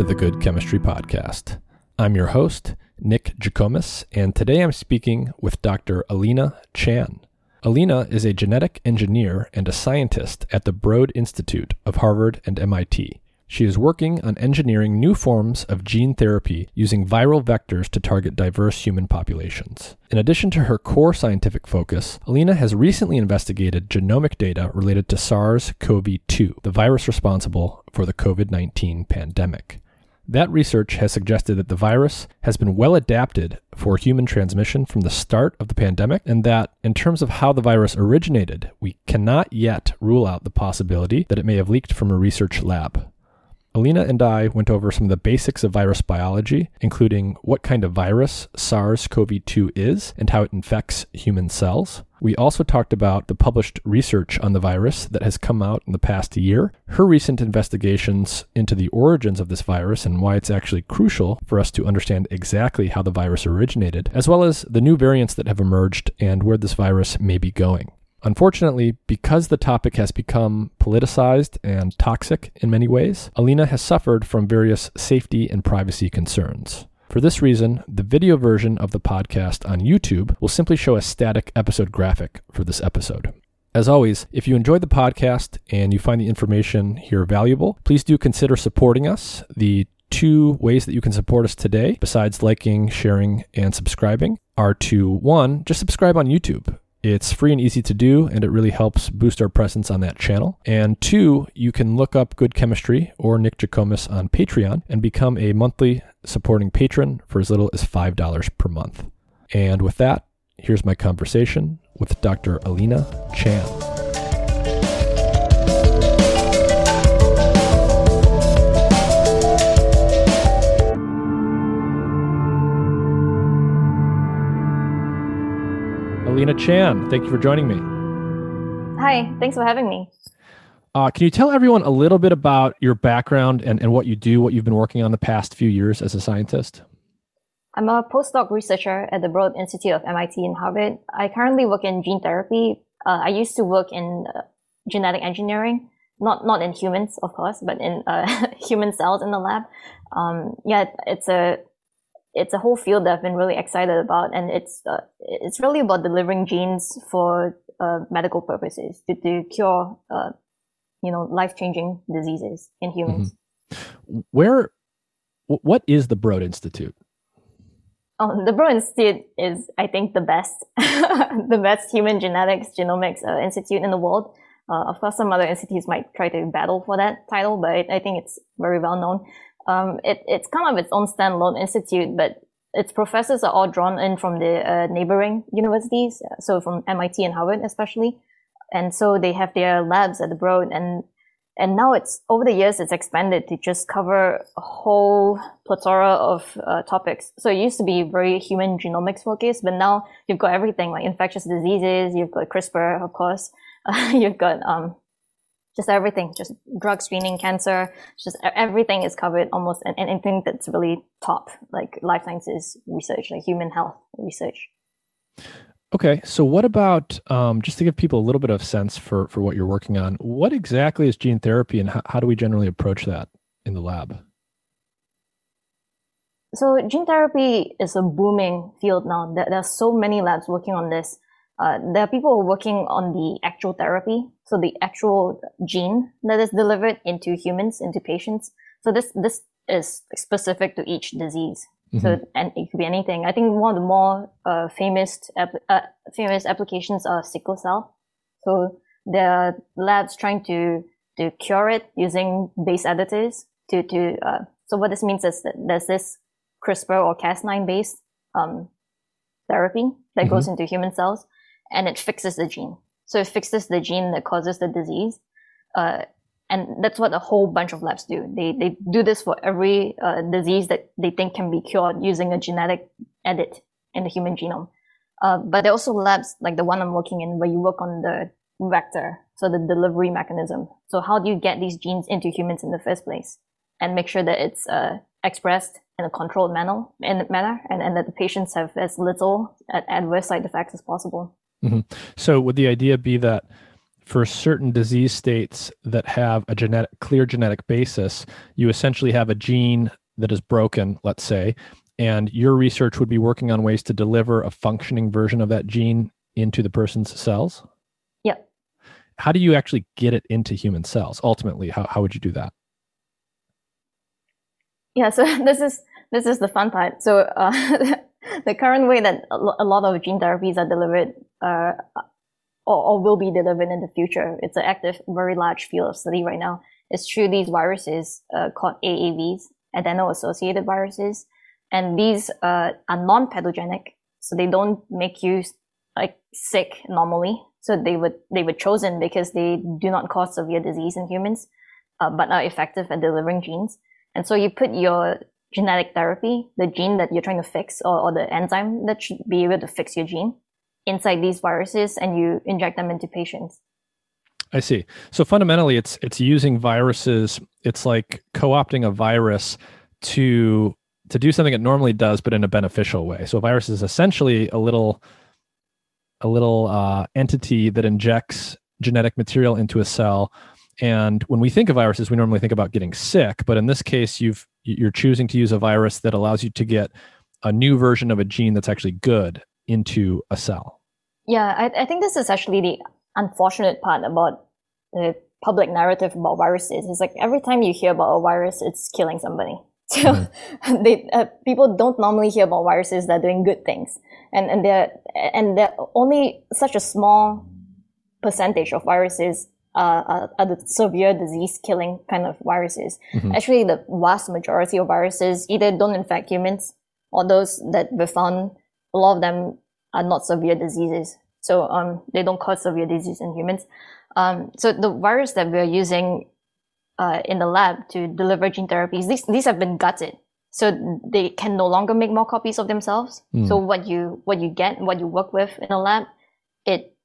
To the Good Chemistry Podcast. I'm your host, Nick Jikomes, and today I'm speaking with Dr. Alina Chan. Alina is a genetic engineer and a scientist at the Broad Institute of Harvard and MIT. She is working on engineering new forms of gene therapy using viral vectors to target diverse human populations. In addition to her core scientific focus, Alina has recently investigated genomic data related to SARS CoV 2, the virus responsible for the COVID 19 pandemic. That research has suggested that the virus has been well adapted for human transmission from the start of the pandemic, and that in terms of how the virus originated, we cannot yet rule out the possibility that it may have leaked from a research lab. Alina and I went over some of the basics of virus biology, including what kind of virus SARS CoV 2 is and how it infects human cells. We also talked about the published research on the virus that has come out in the past year, her recent investigations into the origins of this virus and why it's actually crucial for us to understand exactly how the virus originated, as well as the new variants that have emerged and where this virus may be going. Unfortunately, because the topic has become politicized and toxic in many ways, Alina has suffered from various safety and privacy concerns. For this reason, the video version of the podcast on YouTube will simply show a static episode graphic for this episode. As always, if you enjoyed the podcast and you find the information here valuable, please do consider supporting us. The two ways that you can support us today, besides liking, sharing, and subscribing, are to one, just subscribe on YouTube. It's free and easy to do, and it really helps boost our presence on that channel. And two, you can look up Good Chemistry or Nick Jikomes on Patreon and become a monthly supporting patron for as little as $5 per month. And with that, here's my conversation with Dr. Alina Chan. Alina Chan, thank you for joining me. Hi, thanks for having me. Uh, can you tell everyone a little bit about your background and, and what you do, what you've been working on the past few years as a scientist? I'm a postdoc researcher at the Broad Institute of MIT and Harvard. I currently work in gene therapy. Uh, I used to work in uh, genetic engineering, not not in humans, of course, but in uh, human cells in the lab. Um, yeah, it's a it's a whole field that I've been really excited about, and it's uh, it's really about delivering genes for uh, medical purposes to, to cure uh, you know life changing diseases in humans. Mm-hmm. Where, what is the Broad Institute? Oh, the Broad Institute is, I think, the best, the best human genetics genomics uh, institute in the world. Uh, of course, some other institutes might try to battle for that title, but I think it's very well known. Um, it, it's kind of its own standalone institute, but its professors are all drawn in from the uh, neighboring universities, so from MIT and Harvard especially. And so they have their labs at the Broad, and and now it's over the years it's expanded to just cover a whole plethora of uh, topics. So it used to be very human genomics focused, but now you've got everything like infectious diseases, you've got CRISPR, of course, uh, you've got um, just everything, just drug screening, cancer, just everything is covered almost, and anything that's really top, like life sciences research, like human health research. Okay, so what about um, just to give people a little bit of sense for for what you're working on? What exactly is gene therapy, and how, how do we generally approach that in the lab? So gene therapy is a booming field now. There, are so many labs working on this. Uh, there are people working on the actual therapy, so the actual gene that is delivered into humans, into patients. So this this is specific to each disease. Mm-hmm. So and it could be anything. I think one of the more uh, famous uh, famous applications are sickle cell. So there are labs trying to to cure it using base editors. To to uh, so what this means is that there's this CRISPR or Cas9 based um, therapy that mm-hmm. goes into human cells and it fixes the gene. So it fixes the gene that causes the disease. Uh, and that's what a whole bunch of labs do. They, they do this for every uh, disease that they think can be cured using a genetic edit in the human genome. Uh, but there are also labs like the one I'm working in where you work on the vector, so the delivery mechanism. So how do you get these genes into humans in the first place and make sure that it's uh, expressed in a controlled manner, in manner and, and that the patients have as little adverse side effects as possible. Mm-hmm. So would the idea be that for certain disease states that have a genetic clear genetic basis, you essentially have a gene that is broken, let's say, and your research would be working on ways to deliver a functioning version of that gene into the person's cells? Yep. How do you actually get it into human cells ultimately? How, how would you do that? Yeah, so this is this is the fun part. So uh, the current way that a lot of gene therapies are delivered uh, or, or, will be delivered in the future, it's an active, very large field of study right now, It's through these viruses uh, called AAVs, adeno-associated viruses. And these uh, are non-pathogenic, so they don't make you like sick normally. So they would they were chosen because they do not cause severe disease in humans, uh, but are effective at delivering genes. And so you put your genetic therapy, the gene that you're trying to fix, or, or the enzyme that should be able to fix your gene, inside these viruses, and you inject them into patients. I see. So fundamentally, it's it's using viruses. It's like co-opting a virus to to do something it normally does, but in a beneficial way. So a virus is essentially a little a little uh, entity that injects genetic material into a cell. And when we think of viruses, we normally think about getting sick. But in this case, you've you're choosing to use a virus that allows you to get a new version of a gene that's actually good into a cell. Yeah, I, I think this is actually the unfortunate part about the public narrative about viruses. It's like every time you hear about a virus, it's killing somebody. So mm-hmm. they, uh, people don't normally hear about viruses that are doing good things, and and they're and they're only such a small percentage of viruses uh, are, are, the severe disease killing kind of viruses. Mm-hmm. Actually, the vast majority of viruses either don't infect humans or those that we found, a lot of them are not severe diseases. So um, they don't cause severe disease in humans. Um, so the virus that we're using uh, in the lab to deliver gene therapies, these, these have been gutted. So they can no longer make more copies of themselves. Mm. So what you, what you get, what you work with in a lab, it,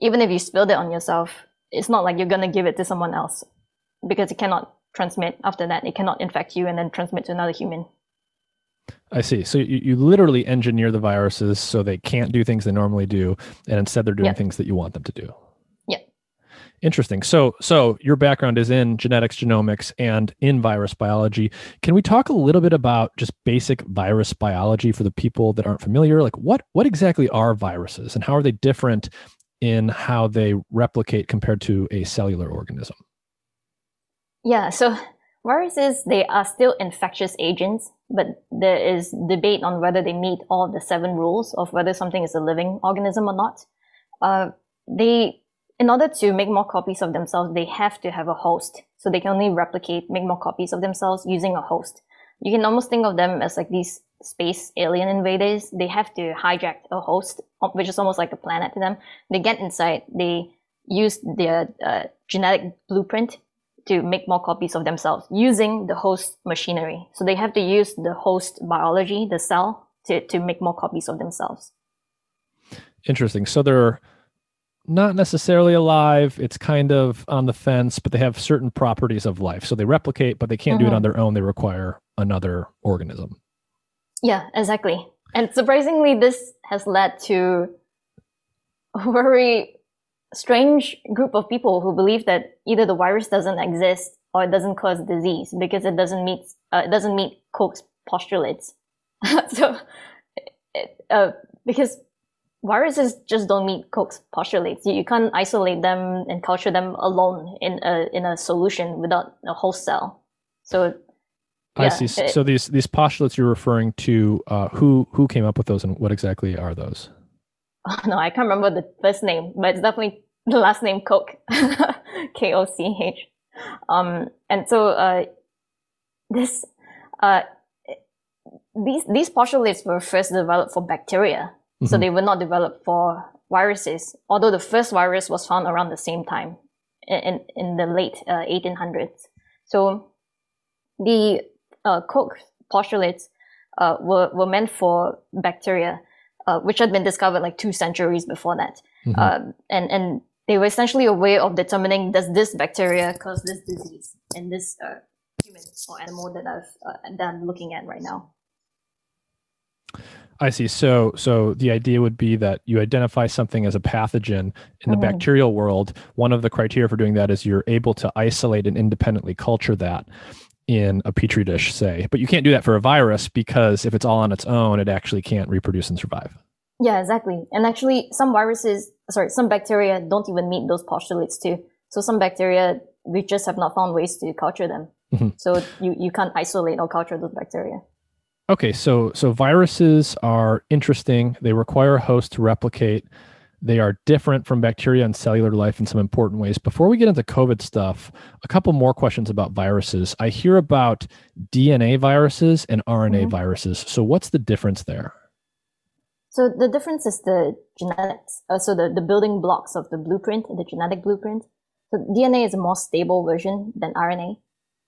even if you spilled it on yourself, it's not like you're going to give it to someone else because it cannot transmit after that. It cannot infect you and then transmit to another human. I see. So you, you literally engineer the viruses so they can't do things they normally do, and instead they're doing yeah. things that you want them to do. Yeah. Interesting. So so your background is in genetics, genomics, and in virus biology. Can we talk a little bit about just basic virus biology for the people that aren't familiar? Like what what exactly are viruses and how are they different in how they replicate compared to a cellular organism? Yeah, so viruses they are still infectious agents but there is debate on whether they meet all the seven rules of whether something is a living organism or not. Uh, they, in order to make more copies of themselves, they have to have a host. So they can only replicate, make more copies of themselves using a host. You can almost think of them as like these space alien invaders. They have to hijack a host, which is almost like a planet to them. They get inside, they use their uh, genetic blueprint to make more copies of themselves using the host machinery. So they have to use the host biology, the cell, to, to make more copies of themselves. Interesting. So they're not necessarily alive. It's kind of on the fence, but they have certain properties of life. So they replicate, but they can't mm-hmm. do it on mm-hmm. their own. They require another organism. Yeah, exactly. And surprisingly, this has led to very strange group of people who believe that either the virus doesn't exist or it doesn't cause disease because it doesn't meet uh, it doesn't meet Koch's postulates. so, it, uh, because viruses just don't meet Koch's postulates, you, you, can't isolate them and culture them alone in a in a solution without a whole cell. So. Yeah, I see. It, so these these postulates you're referring to, uh, who who came up with those, and what exactly are those? Oh, no, I can't remember the first name, but it's definitely the last name Koch, K O C H. Um, and so uh, this uh, these these postulates were first developed for bacteria, mm-hmm. so they were not developed for viruses. Although the first virus was found around the same time, in in the late uh, 1800s. So the uh, Koch postulates uh, were were meant for bacteria uh, which had been discovered like two centuries before that. Mm-hmm. Um, and, and they were essentially a way of determining does this bacteria cause this disease in this uh, human or animal that, I've, uh, that I'm looking at right now. I see. So, so the idea would be that you identify something as a pathogen in the mm. bacterial world. One of the criteria for doing that is you're able to isolate and independently culture that in a petri dish, say. But you can't do that for a virus because if it's all on its own, it actually can't reproduce and survive. Yeah, exactly. And actually, some viruses, sorry, some bacteria don't even meet those postulates too. So some bacteria, we just have not found ways to culture them. Mm-hmm. So you, you can't isolate or culture those bacteria. Okay, so so viruses are interesting. They require a host to replicate. They are different from bacteria and cellular life in some important ways. Before we get into COVID stuff, a couple more questions about viruses. I hear about DNA viruses and RNA mm-hmm. viruses. So what's the difference there? So the difference is the genetics. Uh, so the, the building blocks of the blueprint, the genetic blueprint. So DNA is a more stable version than RNA.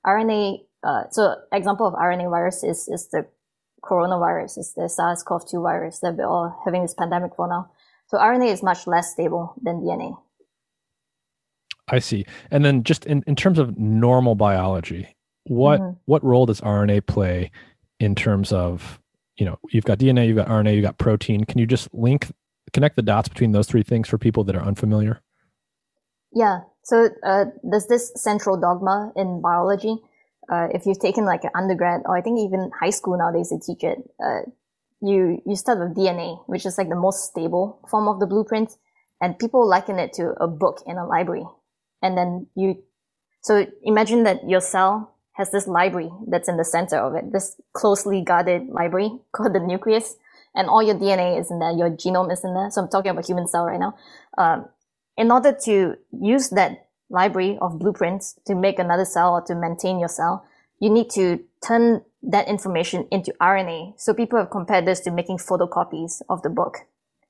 RNA, uh, so example of RNA virus is, is the coronavirus, is the SARS-CoV-2 virus that we're all having this pandemic for now. So RNA is much less stable than DNA. I see. And then just in, in terms of normal biology, what mm-hmm. what role does RNA play in terms of, you know, you've got DNA, you've got RNA, you've got protein. Can you just link connect the dots between those three things for people that are unfamiliar? Yeah. So uh, there's this central dogma in biology uh, if you've taken like an undergrad or I think even high school nowadays they teach it, uh, you, you start with DNA, which is like the most stable form of the blueprint. And people liken it to a book in a library. And then you, so imagine that your cell has this library that's in the center of it, this closely guarded library called the nucleus. And all your DNA is in there, your genome is in there. So I'm talking about human cell right now. Um, in order to use that library of blueprints to make another cell or to maintain your cell, you need to turn that information into RNA. So people have compared this to making photocopies of the book.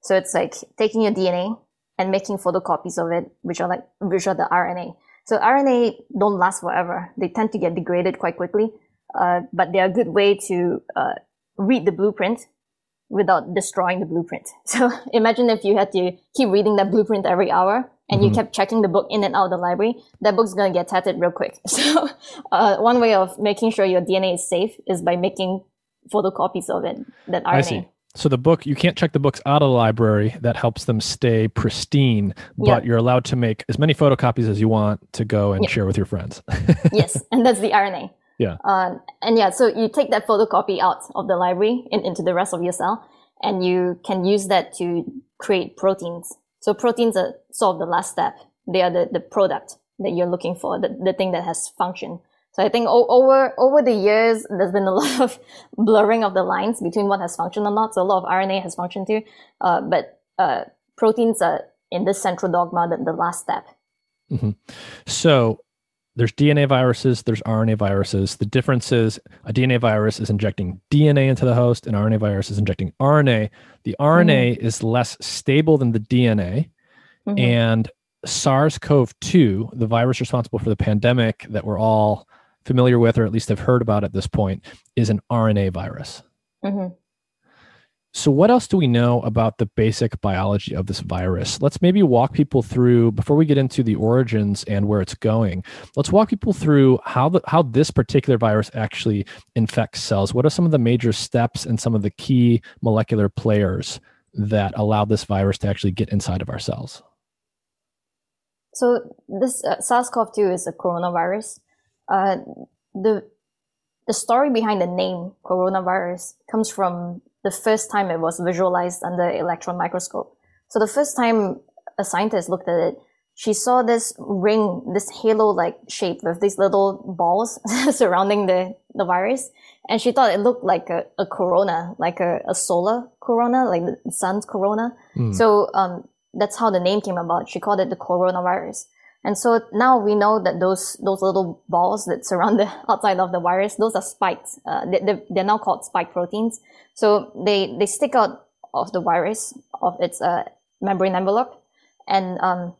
So it's like taking your DNA and making photocopies of it, which are like, which are the RNA. So RNA don't last forever. They tend to get degraded quite quickly. Uh, but they're a good way to, uh, read the blueprint without destroying the blueprint. So imagine if you had to keep reading that blueprint every hour and mm-hmm. you kept checking the book in and out of the library, that book's going to get tattered real quick. So, uh, one way of making sure your DNA is safe is by making photocopies of it, that RNA. I see. So the book, you can't check the books out of the library. That helps them stay pristine, but you're allowed to make as many photocopies as you want to go and share with your friends. yes, and that's the RNA. Yeah. Uh, and yeah, so you take that photocopy out of the library and into the rest of your cell, and you can use that to create proteins. So proteins are sort of the last step. They are the, the product that you're looking for, the, the thing that has function. So I think o- over over the years, there's been a lot of blurring of the lines between what has function or not. So a lot of RNA has function too, uh, but uh, proteins are in this central dogma the, the last step. Mm-hmm. So there's DNA viruses, there's RNA viruses. The difference is a DNA virus is injecting DNA into the host, and RNA virus is injecting RNA. The RNA mm-hmm. is less stable than the DNA. Mm-hmm. And SARS CoV 2, the virus responsible for the pandemic that we're all familiar with, or at least have heard about at this point, is an RNA virus. Mm-hmm. So, what else do we know about the basic biology of this virus? Let's maybe walk people through before we get into the origins and where it's going. Let's walk people through how the, how this particular virus actually infects cells. What are some of the major steps and some of the key molecular players that allow this virus to actually get inside of our cells? So, this uh, SARS-CoV-2 is a coronavirus. Uh, the the story behind the name coronavirus comes from the first time it was visualized under electron microscope. So the first time a scientist looked at it, she saw this ring, this halo-like shape with these little balls surrounding the, the virus. And she thought it looked like a, a corona, like a, a solar corona, like the sun's corona. Mm. So, um, that's how the name came about. She called it the coronavirus. And so now we know that those, those little balls that surround the outside of the virus, those are spikes. Uh, they, they're now called spike proteins. So they, they stick out of the virus, of its, uh, membrane envelope. And, um,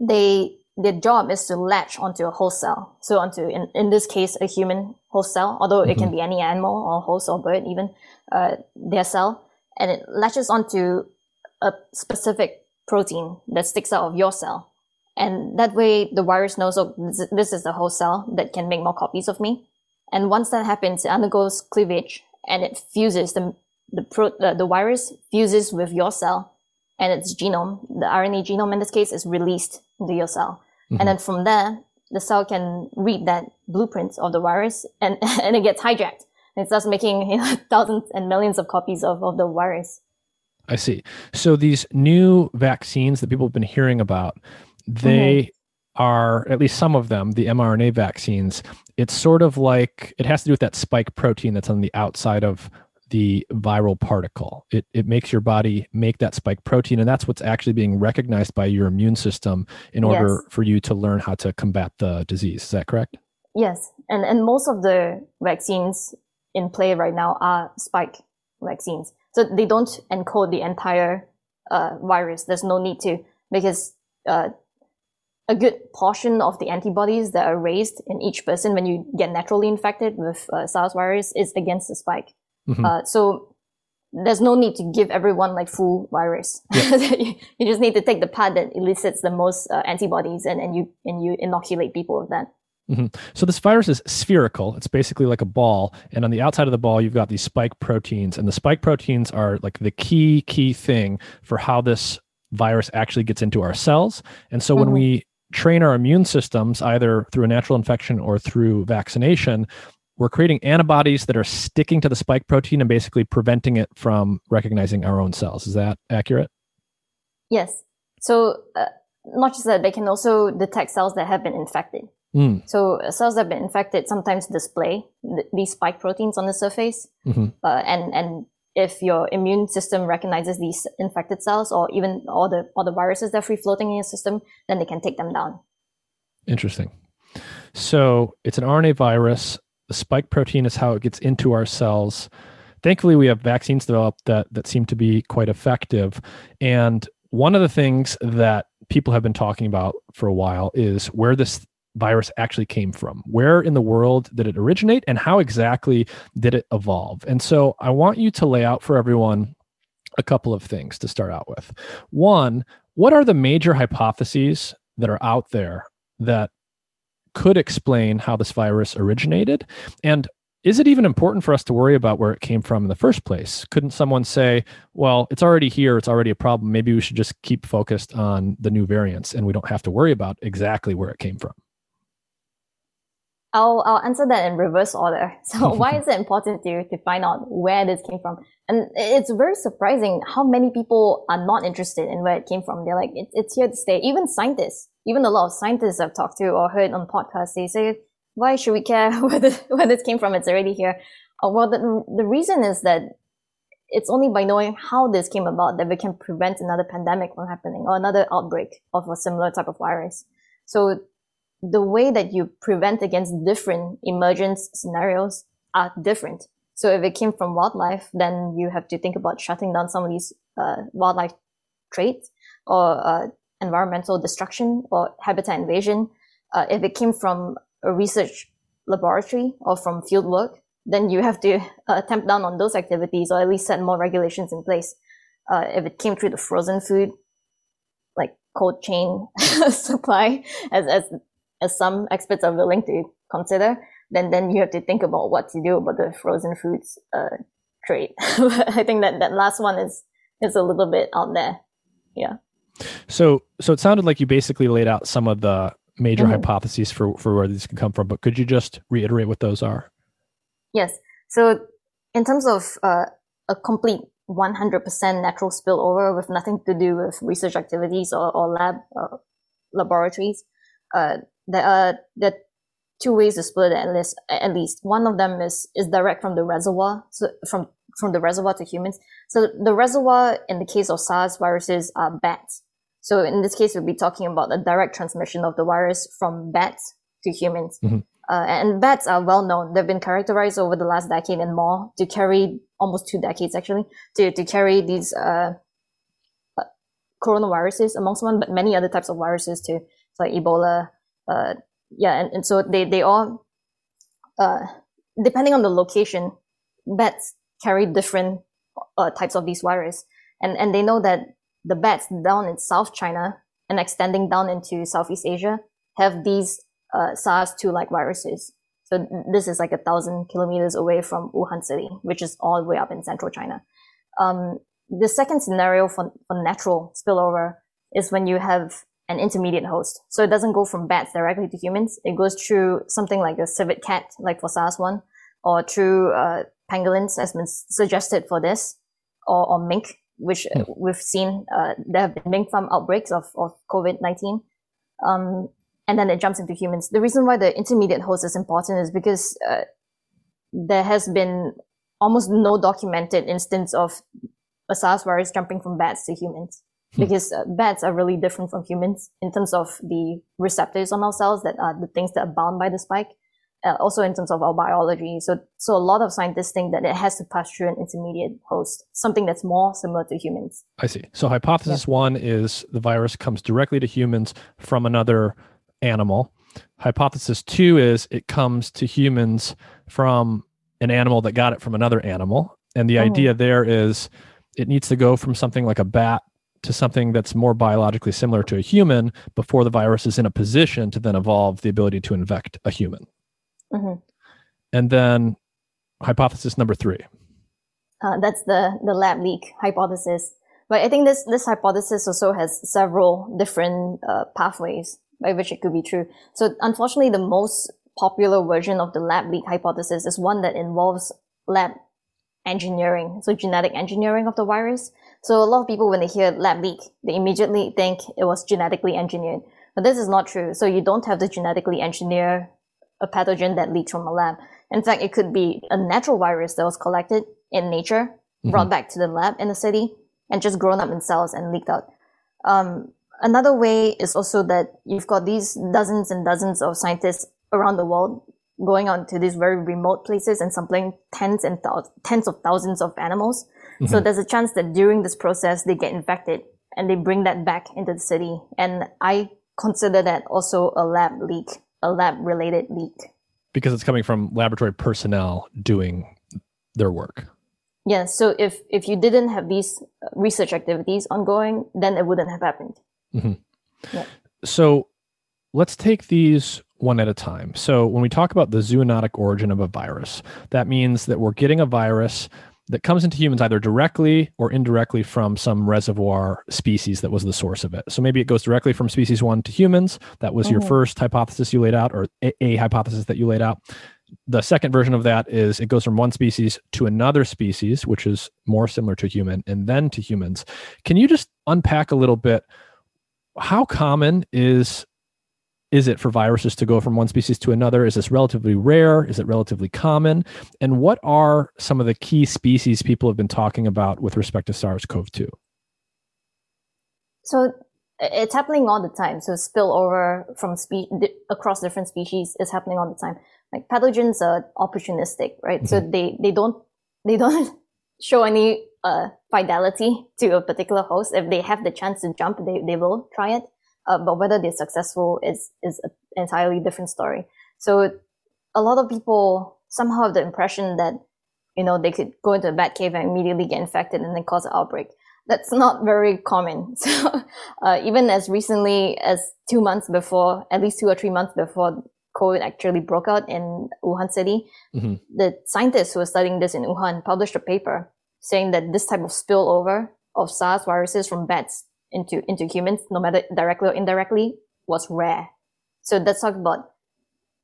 they, their job is to latch onto a host cell. So onto, in, in this case, a human host cell, although mm-hmm. it can mm-hmm. be any animal or host or bird even, uh, their cell. And it latches onto a specific protein that sticks out of your cell. And that way the virus knows, oh, this is the whole cell that can make more copies of me. And once that happens, it undergoes cleavage and it fuses the the, pro- the, the virus fuses with your cell and its genome, the RNA genome in this case, is released into your cell. Mm-hmm. And then from there, the cell can read that blueprint of the virus and, and it gets hijacked. And it starts making you know, thousands and millions of copies of, of the virus. I see. So these new vaccines that people have been hearing about, they mm-hmm. are at least some of them, the mRNA vaccines. It's sort of like it has to do with that spike protein that's on the outside of the viral particle. It, it makes your body make that spike protein, and that's what's actually being recognized by your immune system in order yes. for you to learn how to combat the disease. Is that correct? Yes, and and most of the vaccines in play right now are spike vaccines, so they don't encode the entire uh, virus. There's no need to because uh, a good portion of the antibodies that are raised in each person when you get naturally infected with uh, SARS virus is against the spike. Mm-hmm. Uh, so there's no need to give everyone like full virus. You just need to take the part that elicits the most uh, antibodies and, and you and you inoculate people with that. Mm-hmm. So this virus is spherical. It's basically like a ball, and on the outside of the ball, you've got these spike proteins, and the spike proteins are like the key key thing for how this virus actually gets into our cells. And so mm-hmm. when we train our immune systems, either through a natural infection or through vaccination, we're creating antibodies that are sticking to the spike protein and basically preventing it from recognizing our own cells. Is that accurate? Yes. So, uh, not just that, they can also detect cells that have been infected. Mm. So, cells that have been infected sometimes display th- these spike proteins on the surface. Mm-hmm. Uh, and, and if your immune system recognizes these infected cells or even all the, all the viruses that are free floating in your system, then they can take them down. Interesting. So, it's an RNA virus the spike protein is how it gets into our cells. Thankfully, we have vaccines developed that that seem to be quite effective. And one of the things that people have been talking about for a while is where this virus actually came from. Where in the world did it originate and how exactly did it evolve? And so I want you to lay out for everyone a couple of things to start out with. One, what are the major hypotheses that are out there that could explain how this virus originated? And is it even important for us to worry about where it came from in the first place? Couldn't someone say, well, it's already here, it's already a problem. Maybe we should just keep focused on the new variants and we don't have to worry about exactly where it came from? I'll, I'll answer that in reverse order. So why is it important to, to find out where this came from? And it's very surprising how many people are not interested in where it came from. They're like, it, it's here to stay. Even scientists, even a lot of scientists I've talked to or heard on podcasts, they say, why should we care where this, where this came from? It's already here. Uh, well, the, the reason is that it's only by knowing how this came about that we can prevent another pandemic from happening or another outbreak of a similar type of virus. So the way that you prevent against different emergence scenarios are different. So if it came from wildlife, then you have to think about shutting down some of these uh, wildlife traits or uh, environmental destruction or habitat invasion. Uh, if it came from a research laboratory or from field work, then you have to uh, tamp down on those activities or at least set more regulations in place. Uh, if it came through the frozen food, like cold chain supply, as, as as some experts are willing to consider, then then you have to think about what to do about the frozen foods uh, trade. I think that that last one is is a little bit out there. Yeah. So so it sounded like you basically laid out some of the major mm-hmm. hypotheses for for where these can come from, but could you just reiterate what those are? Yes. So in terms of uh, a complete 100% natural spillover with nothing to do with research activities or, or lab uh, laboratories, uh, there are there are two ways to split it at least. At least one of them is is direct from the reservoir, so from from the reservoir to humans. So the reservoir in the case of SARS viruses are bats. So in this case, we'll be talking about the direct transmission of the virus from bats to humans. Mm-hmm. Uh, and bats are well known. They've been characterized over the last decade and more to carry almost two decades actually to, to carry these, uh, uh, coronaviruses amongst one, but many other types of viruses too, like Ebola, uh, yeah, and, and so they, they all, uh, depending on the location, bats carry different uh, types of these virus. And, and they know that the bats down in South China and extending down into Southeast Asia have these uh, SARS-2 like viruses. So this is like a thousand kilometers away from Wuhan city, which is all the way up in central China. Um, the second scenario for, for natural spillover is when you have an intermediate host. So it doesn't go from bats directly to humans. It goes through something like a civet cat, like for SARS-1, or through uh, pangolins, as been suggested for this, or, or mink, which mm. we've seen. Uh, there have been mink farm outbreaks of, of COVID-19. Um, and then it jumps into humans. The reason why the intermediate host is important is because uh, there has been almost no documented instance of a SARS virus jumping from bats to humans. Hmm. because uh, bats are really different from humans in terms of the receptors on our cells that are the things that are bound by the spike. Uh, also in terms of our biology. So, so a lot of scientists think that it has to pass through an intermediate host, something that's more similar to humans. I see. So hypothesis yeah. one is the virus comes directly to humans from another animal. Hypothesis two is it comes to humans from an animal that got it from another animal. And the oh. idea there is it needs to go from something like a bat to something that's more biologically similar to a human before the virus is in a position to then evolve the ability to infect a human. Mm-hmm. And then hypothesis number three. Uh, that's the, the lab leak hypothesis. But I think this, this hypothesis also has several different uh, pathways by which it could be true. So unfortunately, the most popular version of the lab leak hypothesis is one that involves lab engineering, so genetic engineering of the virus. So a lot of people, when they hear lab leak, they immediately think it was genetically engineered. But this is not true. So you don't have to genetically engineer a pathogen that leaks from a lab. In fact, it could be a natural virus that was collected in nature, mm-hmm. brought back to the lab in the city, and just grown up in cells and leaked out. Um, another way is also that you've got these dozens and dozens of scientists around the world going out to these very remote places and sampling tens and th- tens of thousands of animals Mm-hmm. So there's a chance that during this process, they get infected and they bring that back into the city. And I consider that also a lab leak, a lab related leak. Because it's coming from laboratory personnel doing their work. Yeah. So if, if you didn't have these research activities ongoing, then it wouldn't have happened. Mm-hmm. Yeah. So let's take these one at a time. So when we talk about the zoonotic origin of a virus, that means that we're getting a virus that comes into humans either directly or indirectly from some reservoir species that was the source of it. So maybe it goes directly from species one to humans. That was mm-hmm. your first hypothesis you laid out, or a, a hypothesis that you laid out. The second version of that is it goes from one species to another species, which is more similar to human, and then to humans. Can you just unpack a little bit? How common is is it for viruses to go from one species to another? Is this relatively rare? Is it relatively common? And what are some of the key species people have been talking about with respect to SARS CoV 2? So it's happening all the time. So spillover from spe- across different species is happening all the time. Like pathogens are opportunistic, right? Mm-hmm. So they, they don't, they don't show any uh, fidelity to a particular host. If they have the chance to jump, they, they will try it. Uh, but whether they're successful is is an entirely different story. So a lot of people somehow have the impression that you know they could go into a bat cave and immediately get infected and then cause an outbreak. That's not very common. So uh, even as recently as two months before, at least two or three months before COVID actually broke out in Wuhan city, mm-hmm. the scientists who were studying this in Wuhan published a paper saying that this type of spillover of SARS viruses from bats into into humans, no matter directly or indirectly, was rare. So let's talk about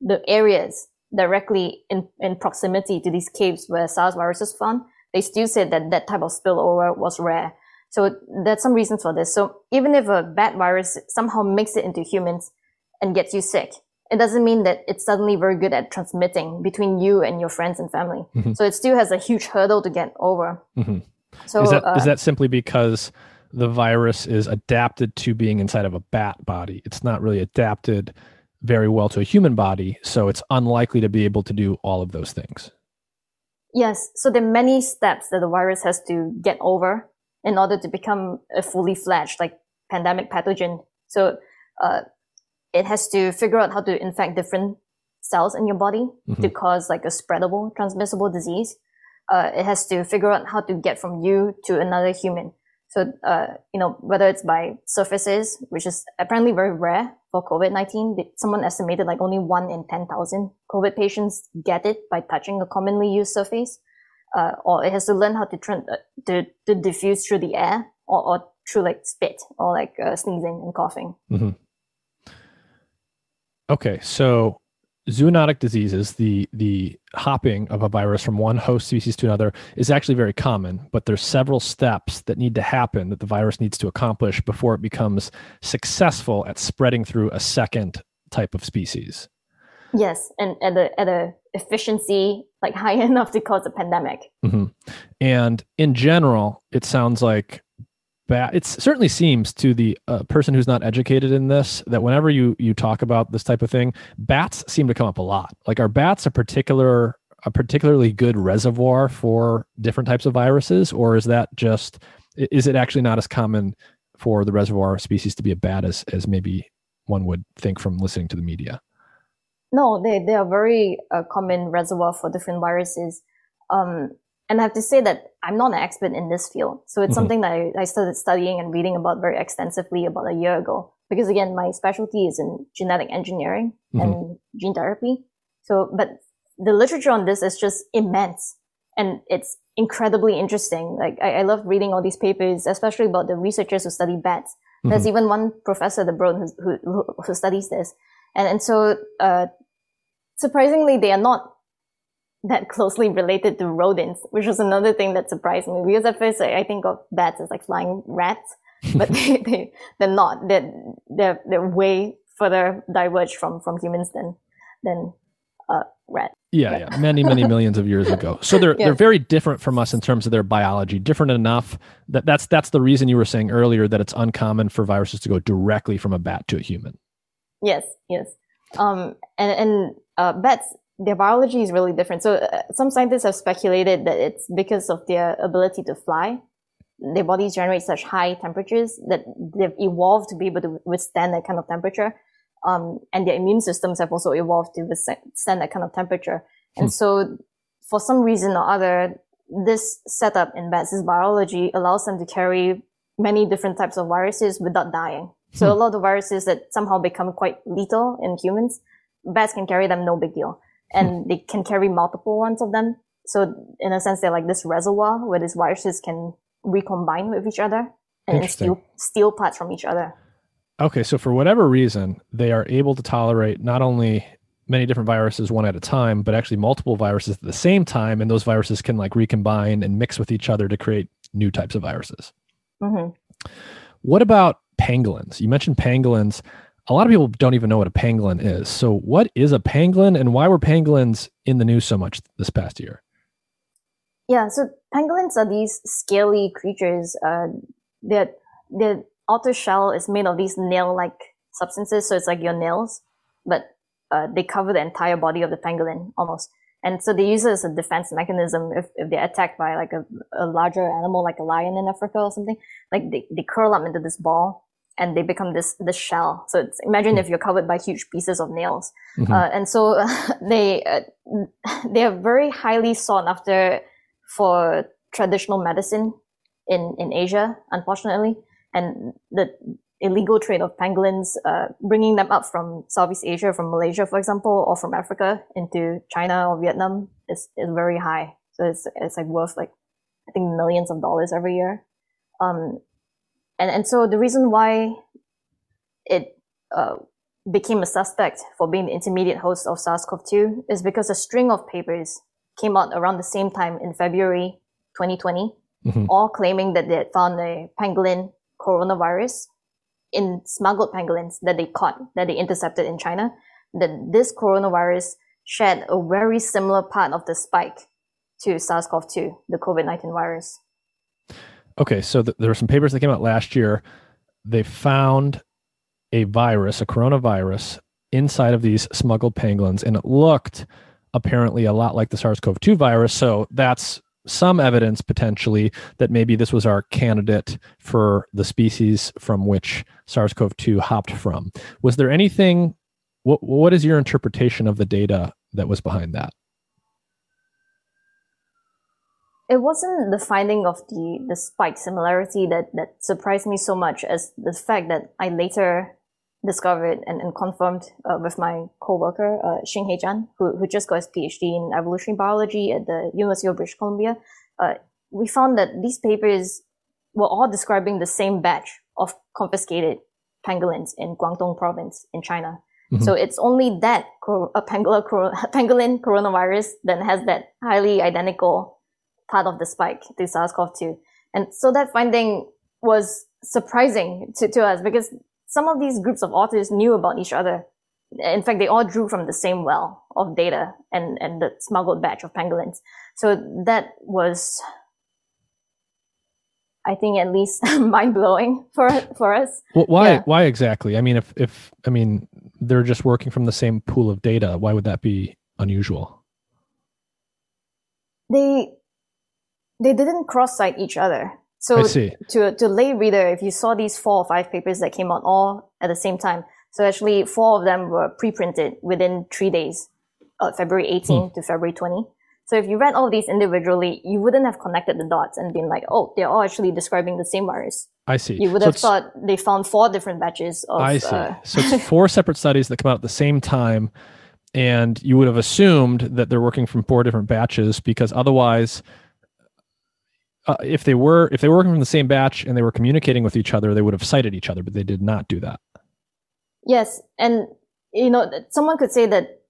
the areas directly in, in proximity to these caves where SARS virus is found. They still said that that type of spillover was rare. So there's some reasons for this. So even if a bad virus somehow makes it into humans and gets you sick, it doesn't mean that it's suddenly very good at transmitting between you and your friends and family. Mm-hmm. So it still has a huge hurdle to get over. Mm-hmm. So is that, uh, is that simply because the virus is adapted to being inside of a bat body. It's not really adapted very well to a human body, so it's unlikely to be able to do all of those things. Yes, so there are many steps that the virus has to get over in order to become a fully fledged, like pandemic pathogen. So uh, it has to figure out how to infect different cells in your body mm-hmm. to cause like a spreadable, transmissible disease. Uh, it has to figure out how to get from you to another human. So, uh, you know, whether it's by surfaces, which is apparently very rare for COVID-19, someone estimated like only one in 10,000 COVID patients get it by touching a commonly used surface. uh, or it has to learn how to, tr- uh, to, to diffuse through the air or, or through like spit or like uh, sneezing and coughing. Mm-hmm. Okay, so zoonotic diseases, the the hopping of a virus from one host species to another, is actually very common. But there's several steps that need to happen that the virus needs to accomplish before it becomes successful at spreading through a second type of species. Yes, and at a at a efficiency like high enough to cause a pandemic. Mm-hmm. And in general, it sounds like bat it certainly seems to the uh, person who's not educated in this that whenever you you talk about this type of thing bats seem to come up a lot. Like are bats a particular a particularly good reservoir for different types of viruses or is that just is it actually not as common for the reservoir species to be a bat as as maybe one would think from listening to the media? No they, they are very uh, common reservoir for different viruses. Um, and I have to say that I'm not an expert in this field. So it's mm-hmm. something that I, I, started studying and reading about very extensively about a year ago. Because again, my specialty is in genetic engineering mm-hmm. and gene therapy. So, but the literature on this is just immense and it's incredibly interesting. Like I, I love reading all these papers, especially about the researchers who study bats. Mm-hmm. There's even one professor, the Broad, who, who, who studies this. And, and so, uh, surprisingly, they are not that closely related to rodents, which was another thing that surprised me. Because at first I, I think of bats as like flying rats, but they, they, they're not. They're, they're, they're way further diverged from, from humans than, than, uh, rats. Yeah, yeah, many, many millions of years ago. So they're they're very different from us in terms of their biology. Different enough that that's that's the reason you were saying earlier that it's uncommon for viruses to go directly from a bat to a human. Yes, yes. Um, and and uh, bats their biology is really different. So uh, some scientists have speculated that it's because of their ability to fly. Their bodies generate such high temperatures that they've evolved to be able to withstand that kind of temperature. Um, and their immune systems have also evolved to withstand that kind of temperature. And hmm. so for some reason or other, this setup in bats, this biology allows them to carry many different types of viruses without dying. So hmm. a lot of viruses that somehow become quite lethal in humans, bats can carry them no big deal and they can carry multiple ones of them. So in a sense, they're like this reservoir where these viruses can recombine with each other and steal, steal parts from each other. Okay, so for whatever reason, they are able to tolerate not only many different viruses one at a time, but actually multiple viruses at the same time, and those viruses can like recombine and mix with each other to create new types of viruses. Mm-hmm. What about pangolins? You mentioned pangolins a lot of people don't even know what a pangolin is. So, what is a pangolin, and why were pangolins in the news so much this past year? Yeah, so pangolins are these scaly creatures. Uh, their their outer shell is made of these nail-like substances, so it's like your nails, but uh, they cover the entire body of the pangolin almost. And so they use it as a defense mechanism if, if they're attacked by like a, a larger animal like a lion in Africa or something. Like they, they curl up into this ball and they become this this shell. So imagine mm-hmm. if you're covered by huge pieces of nails, mm-hmm. uh, and so uh, they uh, they are very highly sought after for traditional medicine in in Asia, unfortunately, and the illegal trade of pangolins, uh, bringing them up from Southeast Asia, from Malaysia, for example, or from Africa into China or Vietnam is is very high. So it's it's like worth like I think millions of dollars every year. Um, and and so the reason why it uh, became a suspect for being the intermediate host of SARS-CoV-2 is because a string of papers came out around the same time in February 2020, mm-hmm. all claiming that they had found a pangolin coronavirus in smuggled pangolins that they caught, that they intercepted in China, that this coronavirus shared a very similar part of the spike to SARS-CoV-2, the COVID-19 virus okay, so th- there were some papers that came out last year. They found a virus, a coronavirus, inside of these smuggled pangolins, and it looked apparently a lot like the SARS CoV 2 virus. So that's some evidence potentially that maybe this was our candidate for the species from which SARS CoV 2 hopped from. Was there anything? What, what is your interpretation of the data that was behind that? It wasn't the finding of the, the spike similarity that, that surprised me so much as the fact that I later discovered and, and confirmed uh, with my coworker, uh, Xing He Zhan, who, who just got his PhD in evolutionary biology at the University of British Columbia, uh, we found that these papers were all describing the same batch of confiscated pangolins in Guangdong province in China. Mm-hmm. So it's only that a pangolin, pangolin coronavirus that has that highly identical part of the spike to SARS-CoV-2. And so that finding was surprising to, to us because some of these groups of authors knew about each other. In fact, they all drew from the same well of data and, and the smuggled batch of pangolins. So that was, I think, at least mind blowing for for us. Well, why? Yeah. Why exactly? I mean, if if I mean they're just working from the same pool of data, why would that be unusual? They they didn't cross cite each other. So to to lay reader, if you saw these four or five papers that came out all at the same time, so actually four of them were pre-printed within three days, uh, February 18 hmm. to February 20. So if you read all these individually, you wouldn't have connected the dots and been like, oh, they're all actually describing the same virus. I see. You would so have thought they found four different batches of. I see. Uh, so it's four separate studies that come out at the same time, and you would have assumed that they're working from four different batches because otherwise uh, if they were if they were working from the same batch and they were communicating with each other, they would have cited each other, but they did not do that. Yes, and you know, someone could say that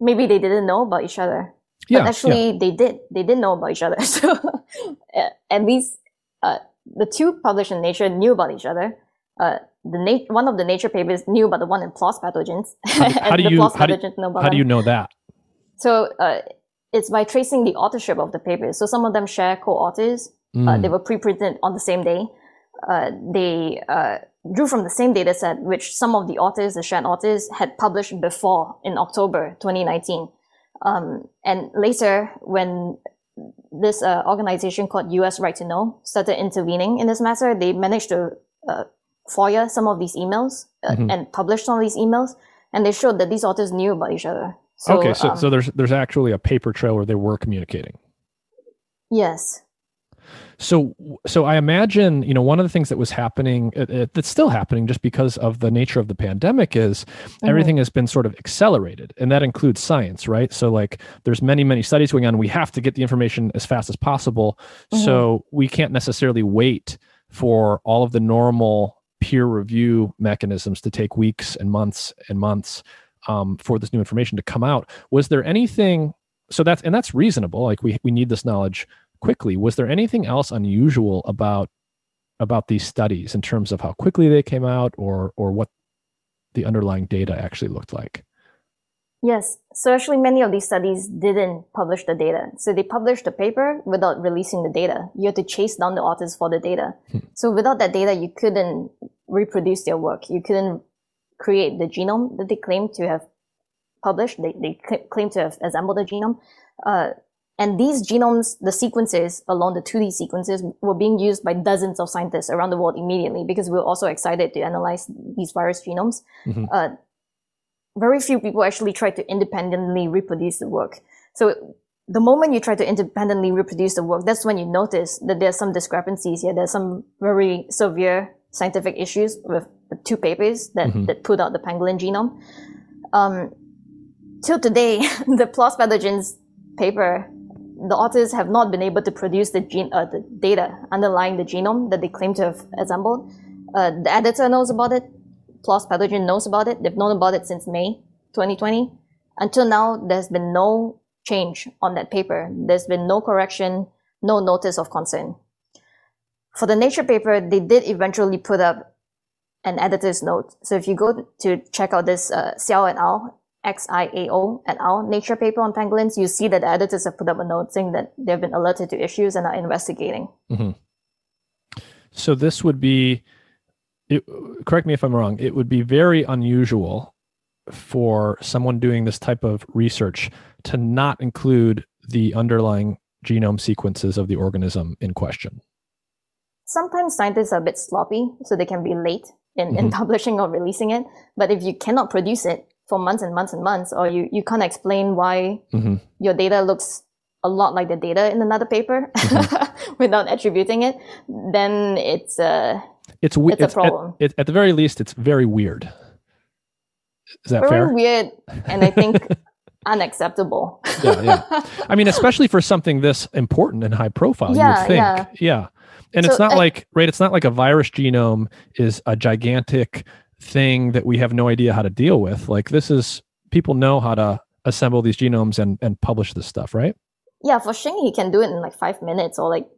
maybe they didn't know about each other, yeah, but actually yeah. they did. They did know about each other. So at least uh, the two published in Nature knew about each other. Uh, the nat- one of the Nature papers knew about the one in PLOS pathogens. How do, how do you how do, how do you know that? So uh, it's by tracing the authorship of the papers. So some of them share co-authors. Mm. Uh, they were pre-printed on the same day. Uh, they uh, drew from the same data set, which some of the authors, the shared authors, had published before in October 2019. Um, and later, when this uh, organization called US Right to Know started intervening in this matter, they managed to uh, FOIA some of these emails uh, mm-hmm. and publish some of these emails, and they showed that these authors knew about each other. So, okay, so um, so there's there's actually a paper trail where they were communicating. Yes. So so I imagine you know one of the things that was happening uh, uh, that's still happening just because of the nature of the pandemic is mm-hmm. everything has been sort of accelerated and that includes science right so like there's many many studies going on we have to get the information as fast as possible mm-hmm. so we can't necessarily wait for all of the normal peer review mechanisms to take weeks and months and months um, for this new information to come out. Was there anything? So that's and that's reasonable. Like we we need this knowledge quickly. Was there anything else unusual about about these studies in terms of how quickly they came out, or or what the underlying data actually looked like? Yes. So actually, many of these studies didn't publish the data. So they published the paper without releasing the data. You had to chase down the authors for the data. Hmm. So without that data, you couldn't reproduce their work. You couldn't create the genome that they claim to have published. They, they claim to have assembled the genome. Uh, and these genomes, the sequences along the 2D sequences were being used by dozens of scientists around the world immediately because we were also excited to analyze these virus genomes. Mm-hmm. Uh, very few people actually tried to independently reproduce the work. So the moment you try to independently reproduce the work, that's when you notice that there's some discrepancies here. There's some very severe scientific issues with two papers that, mm-hmm. that put out the pangolin genome. Um, till today, the PLOS pathogens paper, the authors have not been able to produce the gene, uh, the data underlying the genome that they claim to have assembled. Uh, the editor knows about it. PLOS pathogen knows about it. They've known about it since May 2020. Until now, there's been no change on that paper. There's been no correction, no notice of concern. For the Nature paper, they did eventually put up an editor's note. So if you go to check out this uh, Xiao et al., X-I-A-O et al. Nature paper on pangolins, you see that the editors have put up a note saying that they've been alerted to issues and are investigating. Mm-hmm. So this would be, it, correct me if I'm wrong, it would be very unusual for someone doing this type of research to not include the underlying genome sequences of the organism in question sometimes scientists are a bit sloppy, so they can be late in, mm-hmm. in publishing or releasing it. But if you cannot produce it for months and months and months, or you, you can't explain why mm-hmm. your data looks a lot like the data in another paper mm-hmm. without attributing it, then it's a it's, we- it's, it's a problem. At, at, the very least, it's very weird. Is that Very fair? weird, and I think unacceptable. yeah, yeah. I mean, especially for something this important and high profile, you Yeah, would think. yeah. Yeah. And So, it's not uh, like, right, it's not like a virus genome is a gigantic thing that we have no idea how to deal with. Like this is people know how to assemble these genomes and and publish this stuff, right? Yeah, for Xing, he can do it in like five minutes or like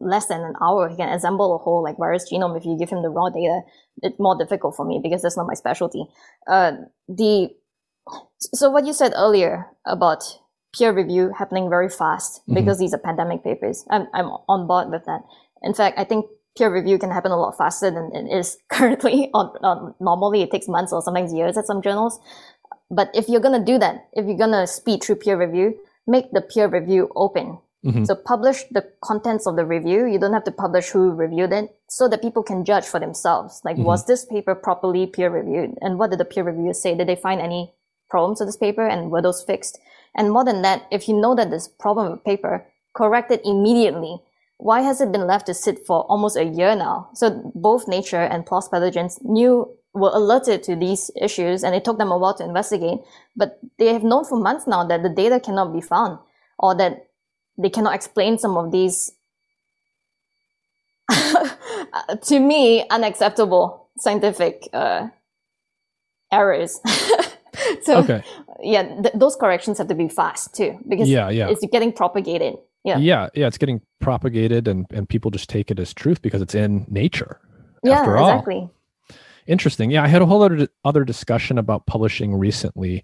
less than an hour. He can assemble a whole like virus genome if you give him the raw data. It's more difficult for me because that's not my specialty. Uh, the so what you said earlier about peer review happening very fast Mhm. because these are pandemic papers. I'm I'm on board with that. In fact, I think peer review can happen a lot faster than it is currently. On, on normally, it takes months or sometimes years at some journals. But if you're gonna do that, if you're gonna speed through peer review, make the peer review open. Mhm. So publish the contents of the review. You don't have to publish who reviewed it so that people can judge for themselves. Like, was this paper properly peer reviewed? And what did the peer reviewers say? Did they find any problems with this paper and were those fixed? And more than that, if you know that there's a problem with paper, correct it immediately. Why has it been left to sit for almost a year now? So both Nature and PLOS Pathogens knew, were alerted to these issues and it took them a while to investigate, but they have known for months now that the data cannot be found or that they cannot explain some of these to me unacceptable scientific uh, errors. so Okay. yeah, th- those corrections have to be fast too because Yeah, yeah. it's getting propagated. Yeah. Yeah, yeah, it's getting propagated and and people just take it as truth because it's in nature. Yeah, after all. exactly. Interesting. Yeah, I had a whole other other discussion about publishing recently,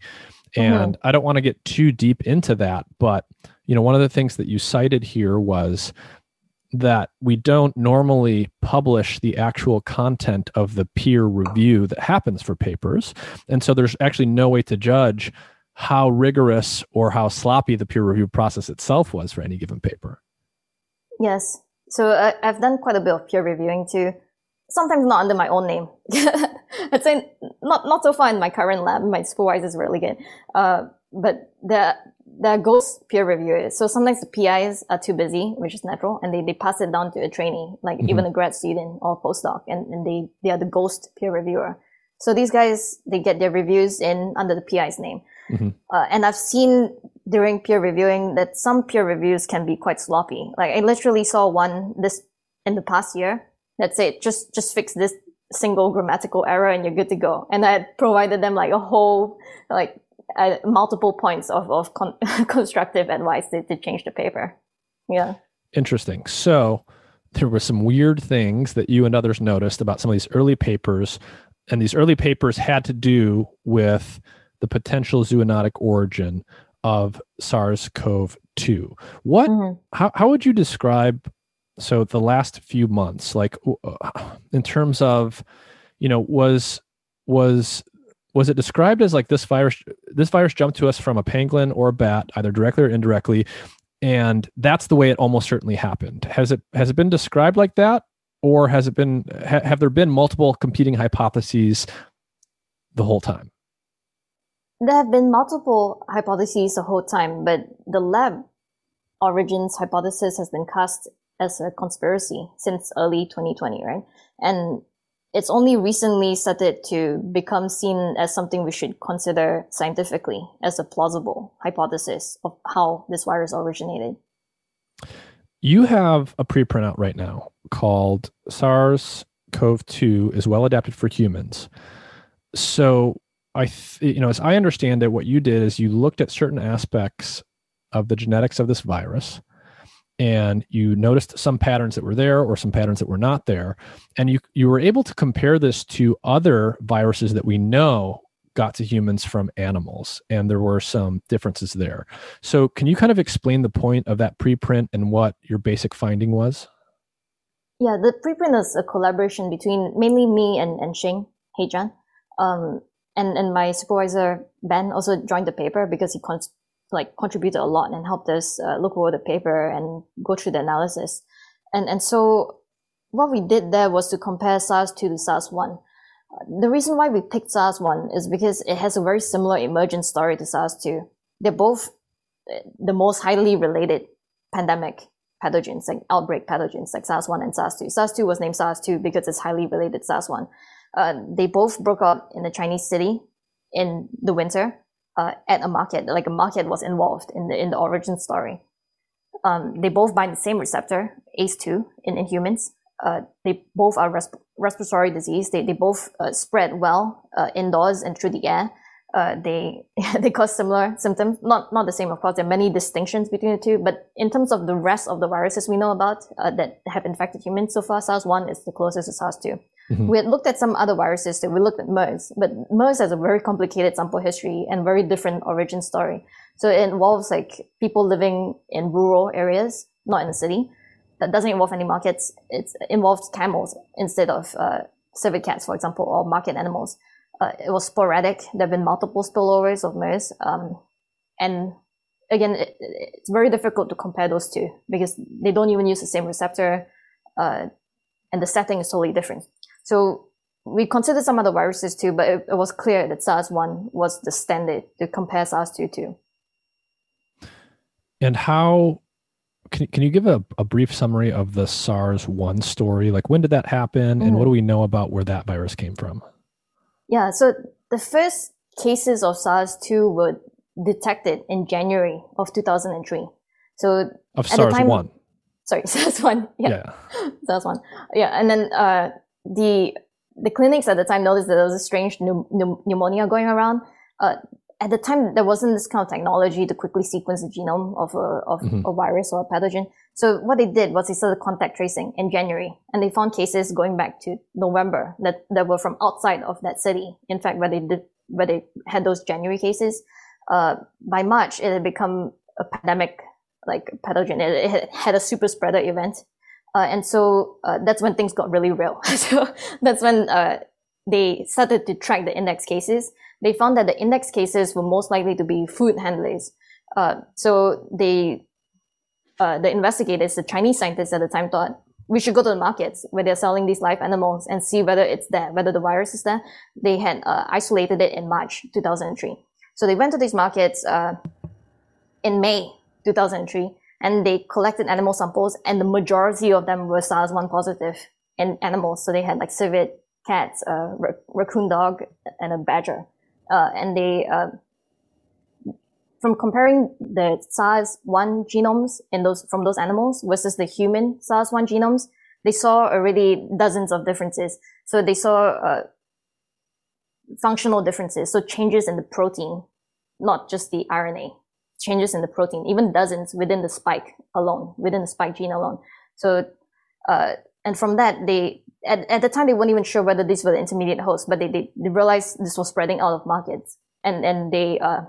and mm-hmm. I don't want to get too deep into that. But you know, one of the things that you cited here was that we don't normally publish the actual content of the peer review that happens for papers, and so there's actually no way to judge how rigorous or how sloppy the peer review process itself was for any given paper. Yes. So I, I've done quite a bit of peer reviewing too. Sometimes not under my own name. I'd say not not so far in my current lab. My supervisor is really good. Uh, but there there are ghost peer reviewers. So sometimes the PIs are too busy, which is natural, and they, they pass it down to a trainee, like even a grad student or postdoc, and, and they, they are the ghost peer reviewer. So these guys, they get their reviews in under the PI's name. Mhm. Uh, and I've seen during peer reviewing that some peer reviews can be quite sloppy. Like I literally saw one this in the past year that said just just fix this single grammatical error and you're good to go. And I had provided them like a whole like uh, multiple points of of con- constructive advice to, to change the paper. Yeah. Interesting. So there were some weird things that you and others noticed about some of these early papers, and these early papers had to do with the potential zoonotic origin of SARS-CoV-2. What? Mhm. How how would you describe? So the last few months, like uh, in terms of, you know, was was was it described as like this virus this virus jumped to us from a pangolin or a bat either directly or indirectly and that's the way it almost certainly happened has it has it been described like that or has it been ha, have there been multiple competing hypotheses the whole time There have been multiple hypotheses the whole time, but the lab origins hypothesis has been cast as a conspiracy since early 2020, right? And it's only recently started to become seen as something we should consider scientifically as a plausible hypothesis of how this virus originated. you have a preprint out right now called SARS-CoV-2 is well adapted for humans. So I, th- you know, as I understand it, what you did is you looked at certain aspects of the genetics of this virus, and you noticed some patterns that were there or some patterns that were not there, and you you were able to compare this to other viruses that we know got to humans from animals, and there were some differences there. So, can you kind of explain the point of that preprint and what your basic finding was? Yeah, the preprint is a collaboration between mainly me and, and Xing Heijan. Um, and, and my supervisor, Ben, also joined the paper because he con- like contributed a lot and helped us uh, look over the paper and go through the analysis. And, and so what we did there was to compare SARS-2 to SARS-1. The reason why we picked SARS-1 is because it has a very similar emergent story to SARS-2. They're both uh, the most highly related pandemic pathogens, like outbreak pathogens, like SARS-1 and SARS-2. SARS-2 was named SARS-2 because it's highly related to SARS-1. Uh, they both broke up in a Chinese city in the winter uh, at a market. Like a market was involved in the in the origin story. Um, they both bind the same receptor, ACE2, in, in humans. Uh, they both are resp- respiratory disease. They, they both uh, spread well uh, indoors and through the air uh, they they cause similar symptoms. Not not the same, of course. There are many distinctions between the two, but in terms of the rest of the viruses we know about uh, that have infected humans so far, SARS-1 is the closest to SARS-2. Mm-hmm. We had looked at some other viruses too. We looked at MERS, but MERS has a very complicated sample history and very different origin story. So it involves like people living in rural areas, not in the city. That doesn't involve any markets. It involves camels instead of uh, civet cats, for example, or market animals uh, it was sporadic. There have been multiple spillovers of MERS. Um, and again, it, it's very difficult to compare those two because they don't even use the same receptor, uh, and the setting is totally different. So we considered some other viruses too, but it, it was clear that SARS-1 was the standard to compare SARS-2 to. And how can, can you give a, a brief summary of the SARS-1 story? Like when did that happen and mm. what do we know about where that virus came from? Yeah, so the first cases of SARS-2 were detected in January of 2003. So of SARS-1. Sorry, SARS-1. Yeah. yeah. SARS-1. Yeah, and then uh, the the clinics at the time noticed that there was a strange pneumonia going around. Uh, at the time, there wasn't this kind of technology to quickly sequence the genome of a, of mm-hmm. a virus or a pathogen. So what they did was they started contact tracing in January and they found cases going back to November that, that were from outside of that city. In fact, where they did, where they had those January cases, uh, by March, it had become a pandemic, like pathogen. It, it had a super spreader event. Uh, and so, uh, that's when things got really real. so that's when, uh, they started to track the index cases. They found that the index cases were most likely to be food handlers. Uh, so they uh, the investigators, the Chinese scientists at the time thought we should go to the markets where they're selling these live animals and see whether it's there, whether the virus is there. They had uh, isolated it in March 2003. So they went to these markets uh, in May 2003 and they collected animal samples and the majority of them were SARS-1 positive in animals. So they had like civet, cats, a raccoon dog, and a badger. Uh, and they uh, from comparing the SARS-1 genomes in those, from those animals versus the human SARS-1 genomes, they saw already dozens of differences. So they saw uh, functional differences, so changes in the protein, not just the RNA, changes in the protein, even dozens within the spike alone, within the spike gene alone. So, uh, and from that, they at, at the time they weren't even sure whether these were the intermediate hosts, but they, they, they realized this was spreading out of markets, and and they uh,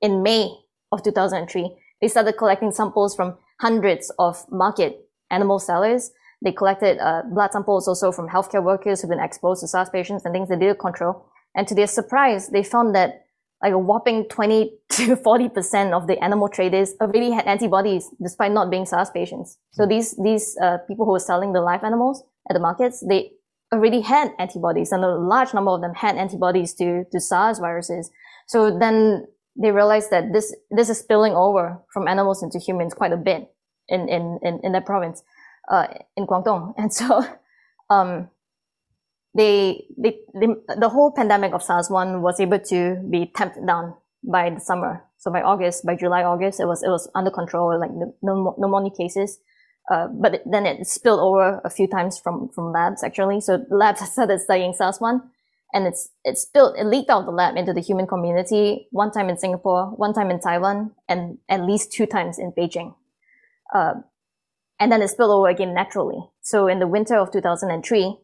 in May of 2003, they started collecting samples from hundreds of market animal sellers. They collected uh, blood samples also from healthcare workers who've been exposed to SARS patients and things they didn't control. And to their surprise, they found that like a whopping 20 to 40% of the animal traders already had antibodies despite not being SARS patients. So these, these uh, people who were selling the live animals at the markets, they already had antibodies and a large number of them had antibodies to, to SARS viruses. So then they realized that this this is spilling over from animals into humans quite a bit in in in, in that province, uh, in Guangdong, and so um, they, they, they the whole pandemic of SARS one was able to be tamped down by the summer. So by August, by July, August, it was it was under control, like no no, no more new cases. Uh, but then it spilled over a few times from from labs actually. So labs started studying SARS one and it's it's built it leaked out of the lab into the human community one time in Singapore, one time in Taiwan, and at least two times in Beijing. Uh, and then it spilled over again naturally. So in the winter of 2003,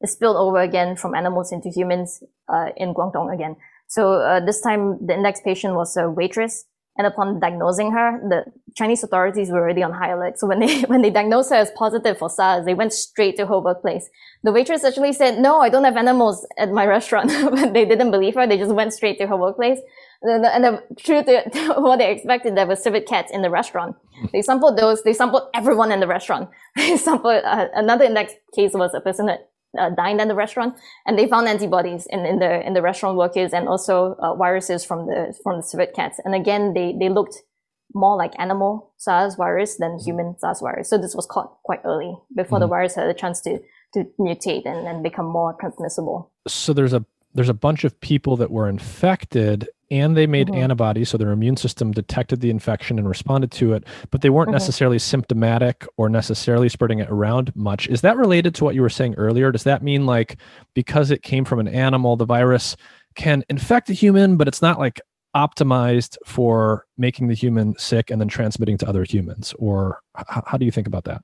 it spilled over again from animals into humans uh, in Guangdong again. So uh, this time the index patient was a waitress and upon diagnosing her, the Chinese authorities were already on high alert. So when they, when they diagnosed her as positive for SARS, they went straight to her workplace. The waitress actually said, no, I don't have animals at my restaurant. but they didn't believe her. They just went straight to her workplace. And the, and the truth, what they expected, there were civet cats in the restaurant. They sampled those. They sampled everyone in the restaurant. They sampled, uh, another index case was a person that uh, dined at the restaurant, and they found antibodies in, in the in the restaurant workers and also uh, viruses from the from the civet cats. And again, they they looked more like animal SARS virus than human SARS virus. So this was caught quite early before mm-hmm. the virus had a chance to to mutate and, and become more transmissible. So there's a there's a bunch of people that were infected and they made Mhm. antibodies so their immune system detected the infection and responded to it but they weren't Mhm. necessarily symptomatic or necessarily spreading it around much is that related to what you were saying earlier does that mean like because it came from an animal the virus can infect a human but it's not like optimized for making the human sick and then transmitting to other humans or h- how do you think about that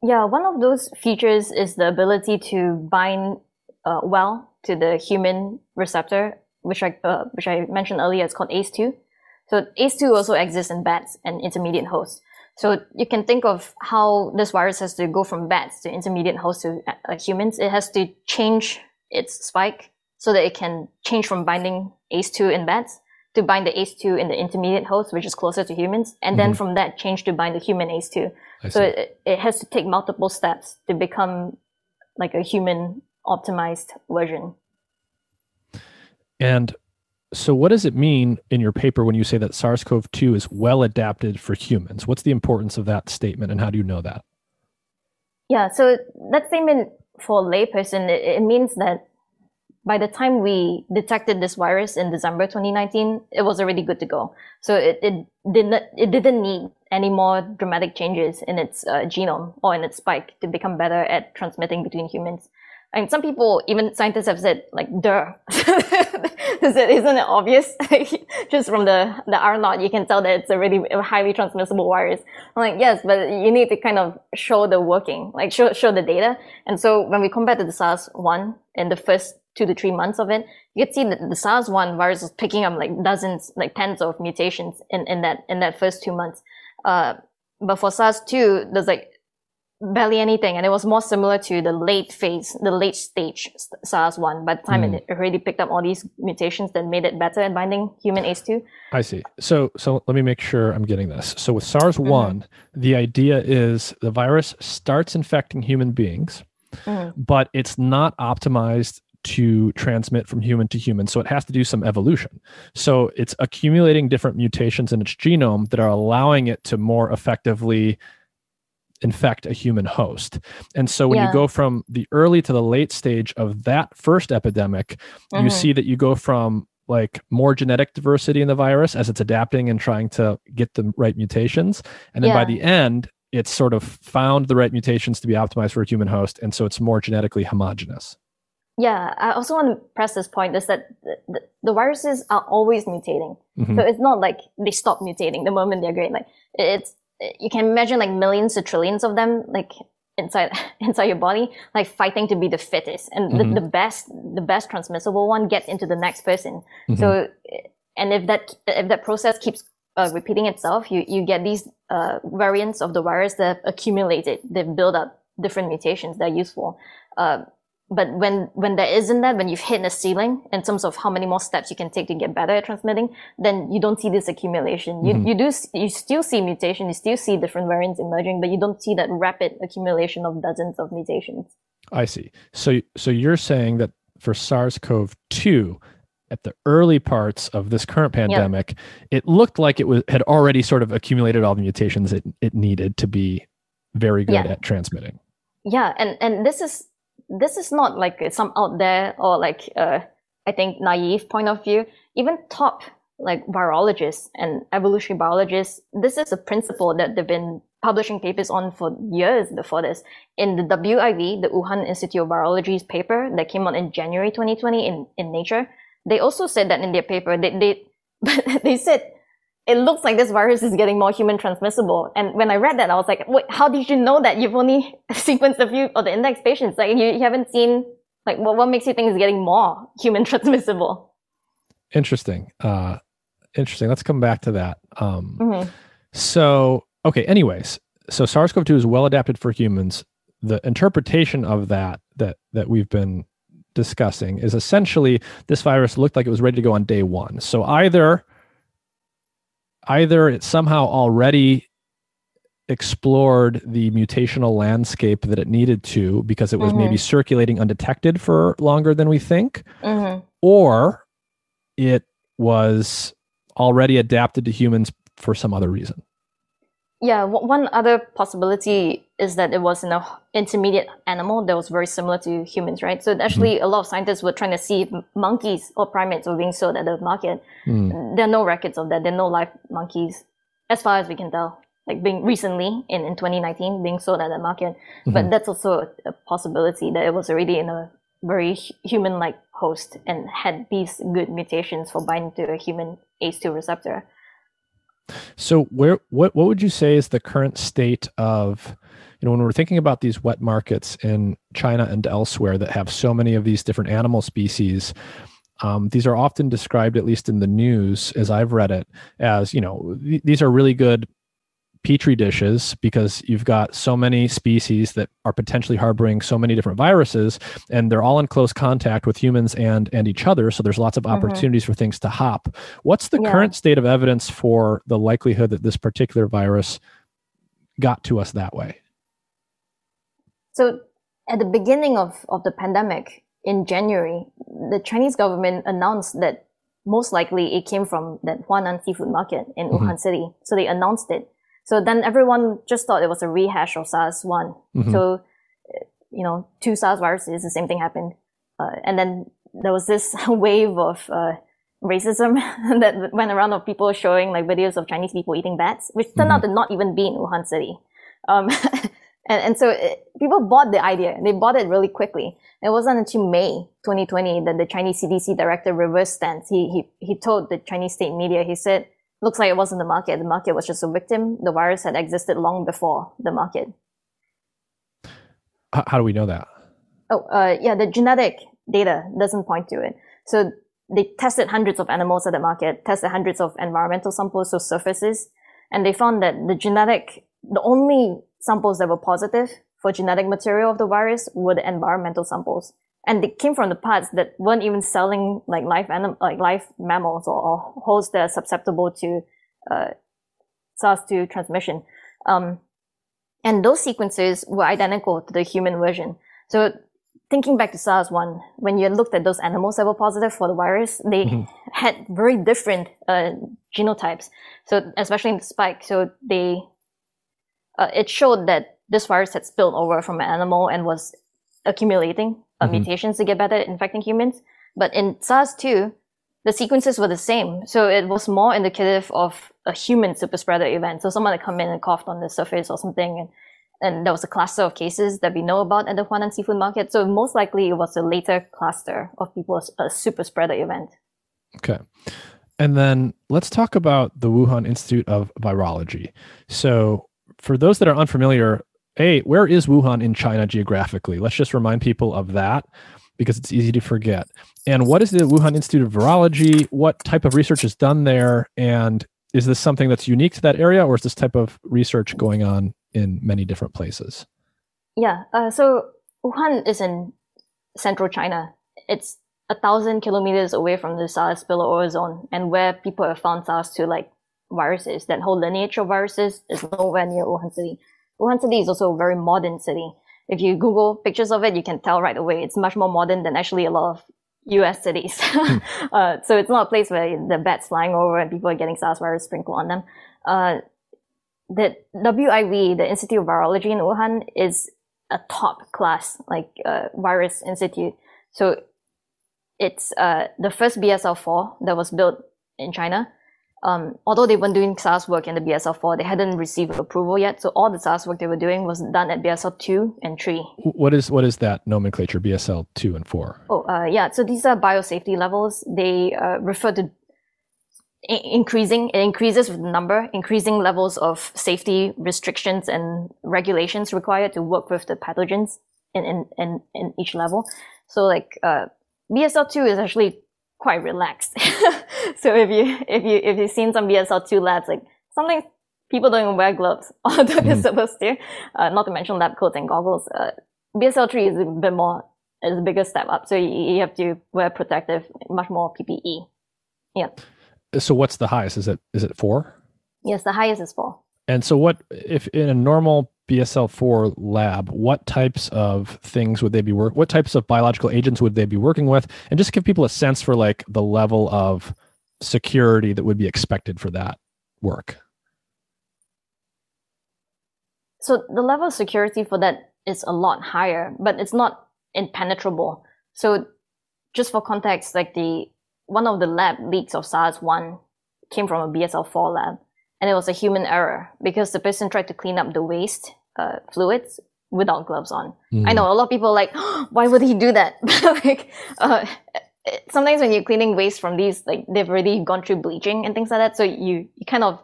Yeah, one of those features is the ability to bind uh, well to the human receptor, which I uh, which I mentioned earlier. It's called ACE2. So ACE2 also exists in bats and intermediate hosts. So you can think of how this virus has to go from bats to intermediate hosts to uh, humans. It has to change its spike so that it can change from binding ACE2 in bats to bind the ACE2 in the intermediate host, which is closer to humans, and then Mhm. from that change to bind the human ACE2. I So it, it has to take multiple steps to become like a human optimized version. And so, what does it mean in your paper when you say that SARS CoV 2 is well adapted for humans? What's the importance of that statement, and how do you know that? Yeah, so that statement for a layperson, it, it means that by the time we detected this virus in December 2019, it was already good to go. So it, it didn't it didn't need any more dramatic changes in its uh, genome or in its spike to become better at transmitting between humans. Mean, some people, even scientists, have said like, "Duh." Isn't it obvious? Just from the the R naught, you can tell that it's a really highly transmissible virus. I'm like, yes, but you need to kind of show the working, like show show the data. And so when we compare to the SARS one in the first two to three months of it, you could see that the SARS one virus is picking up like dozens, like tens of mutations in, in that in that first two months. Uh, but for SARS two, there's like barely anything, and it was more similar to the late phase, the late stage SARS one. By the time Mm. it already picked up all these mutations that made it better at binding human ACE two. I see. So, so let me make sure I'm getting this. So, with SARS one, the idea is the virus starts infecting human beings, Mhm. but it's not optimized to transmit from human to human. So, it has to do some evolution. So, it's accumulating different mutations in its genome that are allowing it to more effectively infect a human host. And so, when you go from the early to the late stage of that first epidemic, you Mhm. see that you go from like more genetic diversity in the virus as it's adapting and trying to get the right mutations and then by the end it's sort of found the right mutations to be optimized for a human host and so it's more genetically homogenous Yeah, I also want to press this point is that the, the, viruses are always mutating. Mhm. So it's not like they stop mutating the moment they're great. Like it's you can imagine like millions to trillions of them like inside inside your body, like fighting to be the fittest, and Mhm. the, the best the best transmissible one gets into the next person. Mhm. So and if that if that process keeps uh, repeating itself, you you get these uh, variants of the virus that have accumulated. They've built up different mutations that are useful. Uh, but when when there isn't that, when you've hit a ceiling in terms of how many more steps you can take to get better at transmitting, then you don't see this accumulation. You Mhm. you do you still see mutation, you still see different variants emerging, but you don't see that rapid accumulation of dozens of mutations. i see so so you're saying that for sars-cov-2 at the early parts of this current pandemic it looked like it was had already sort of accumulated all the mutations it, it needed to be very good Yeah. at transmitting Yeah, and and this is this is not like some out there or like uh, I think naive point of view. Even top like virologists and evolutionary biologists, this is a principle that they've been publishing papers on for years before this. In the WIV, the Wuhan Institute of Virology's paper that came out in January 2020 in, in Nature, they also said that in their paper. They they they said it looks like this virus is getting more human transmissible. And when I read that, I was like, wait, how did you know that? You've only sequenced a few of the index patients. Like you, you haven't seen, like, what, what makes you think it's getting more human transmissible? interesting uh interesting let's come back to that um Mhm. So, okay, anyways, so SARS-CoV-2 is well adapted for humans. The interpretation of that that that we've been discussing is essentially this virus looked like it was ready to go on day 1. So either either it somehow already explored the mutational landscape that it needed to because it was maybe circulating undetected for longer than we think Mhm. or it was already adapted to humans for some other reason. Yeah, one other possibility is that it was an intermediate animal that was very similar to humans, right? So actually, mm-hmm. a lot of scientists were trying to see if monkeys or primates were being sold at the market. Mm. There are no records of that. There are no live monkeys, as far as we can tell, like being recently in, in 2019 being sold at the market. Mm-hmm. But that's also a, a possibility that it was already in a very human-like host and had these good mutations for binding to a human ACE2 receptor. So where what what would you say is the current state of you know when we're thinking about these wet markets in China and elsewhere that have so many of these different animal species um, these are often described at least in the news as I've read it as you know th- these are really good petri dishes because you've got so many species that are potentially harboring so many different viruses and they're all in close contact with humans and and each other so there's lots of mm-hmm. opportunities for things to hop what's the yeah. current state of evidence for the likelihood that this particular virus got to us that way so at the beginning of, of the pandemic in january the chinese government announced that most likely it came from that Huanan seafood market in mm-hmm. Wuhan City. So they announced it. So then everyone just thought it was a rehash of SARS one. Mm-hmm. So, you know, two SARS viruses, the same thing happened. Uh, and then there was this wave of uh, racism that went around of people showing like videos of Chinese people eating bats, which turned mm-hmm. out to not even be in Wuhan City. Um, and, and so it, people bought the idea. They bought it really quickly. It wasn't until May 2020 that the Chinese CDC director reversed stance. He, he, he told the Chinese state media, he said, looks like it wasn't the market. The market was just a victim. The virus had existed long before the market. How do we know that? Oh, uh, yeah, the genetic data doesn't point to it. So they tested hundreds of animals at the market, tested hundreds of environmental samples, so surfaces, and they found that the genetic, the only samples that were positive for genetic material of the virus were the environmental samples and they came from the parts that weren't even selling like live anim- like live mammals or, or hosts that are susceptible to uh, SARS-2 transmission. Um, and those sequences were identical to the human version. So thinking back to SARS-1, when you looked at those animals that were positive for the virus, they mm-hmm. had very different uh, genotypes. So especially in the spike, so they uh, it showed that this virus had spilled over from an animal and was accumulating uh, mm-hmm. mutations to get better at infecting humans. But in SARS-2, the sequences were the same. So it was more indicative of a human super spreader event. So someone had come in and coughed on the surface or something. And, and there was a cluster of cases that we know about at the Huanan seafood market. So most likely it was a later cluster of people, a super spreader event. Okay. And then let's talk about the Wuhan Institute of Virology. So for those that are unfamiliar, hey, where is Wuhan in China geographically? Let's just remind people of that because it's easy to forget. And what is the Wuhan Institute of Virology? What type of research is done there? And is this something that's unique to that area, or is this type of research going on in many different places? Yeah, uh, so Wuhan is in central China. It's a thousand kilometers away from the SARS spillover zone, and where people have found SARS to like viruses, that whole lineage of viruses is nowhere near Wuhan City. Wuhan City is also a very modern city. If you Google pictures of it, you can tell right away it's much more modern than actually a lot of US cities. Hmm. uh, so it's not a place where the bats flying over and people are getting SARS virus sprinkled on them. Uh, the WIV, the Institute of Virology in Wuhan, is a top class like uh, virus institute. So it's uh, the first BSL-4 that was built in China um, although they weren't doing SARS work in the BSL-4, they hadn't received approval yet. So all the SARS work they were doing was done at BSL-2 and 3. What is what is that nomenclature, BSL-2 and 4? Oh, uh, yeah. So these are biosafety levels. They uh, refer to increasing, it increases with the number, increasing levels of safety restrictions and regulations required to work with the pathogens in, in, in, in each level. So like, uh, BSL-2 is actually quite relaxed. so if you if you if you've seen some BSL two labs, like something people don't even wear gloves, although mm. they're supposed to. Uh, not to mention lab coats and goggles. Uh, BSL three is a bit more is a bigger step up, so you, you have to wear protective, much more PPE. Yeah. So what's the highest? Is it is it four? Yes, the highest is four. And so, what if in a normal BSL-4 lab, what types of things would they be work? What types of biological agents would they be working with? And just give people a sense for like the level of security that would be expected for that work. so the level of security for that is a lot higher, but it's not impenetrable. So just for context, like the one of the lab leaks of SARS-1 came from a BSL-4 lab, and it was a human error because the person tried to clean up the waste uh, fluids without gloves on. Mm. I know a lot of people like, oh, why would he do that? like, uh, sometimes when you're cleaning waste from these, like they've already gone through bleaching and things like that, so you, you kind of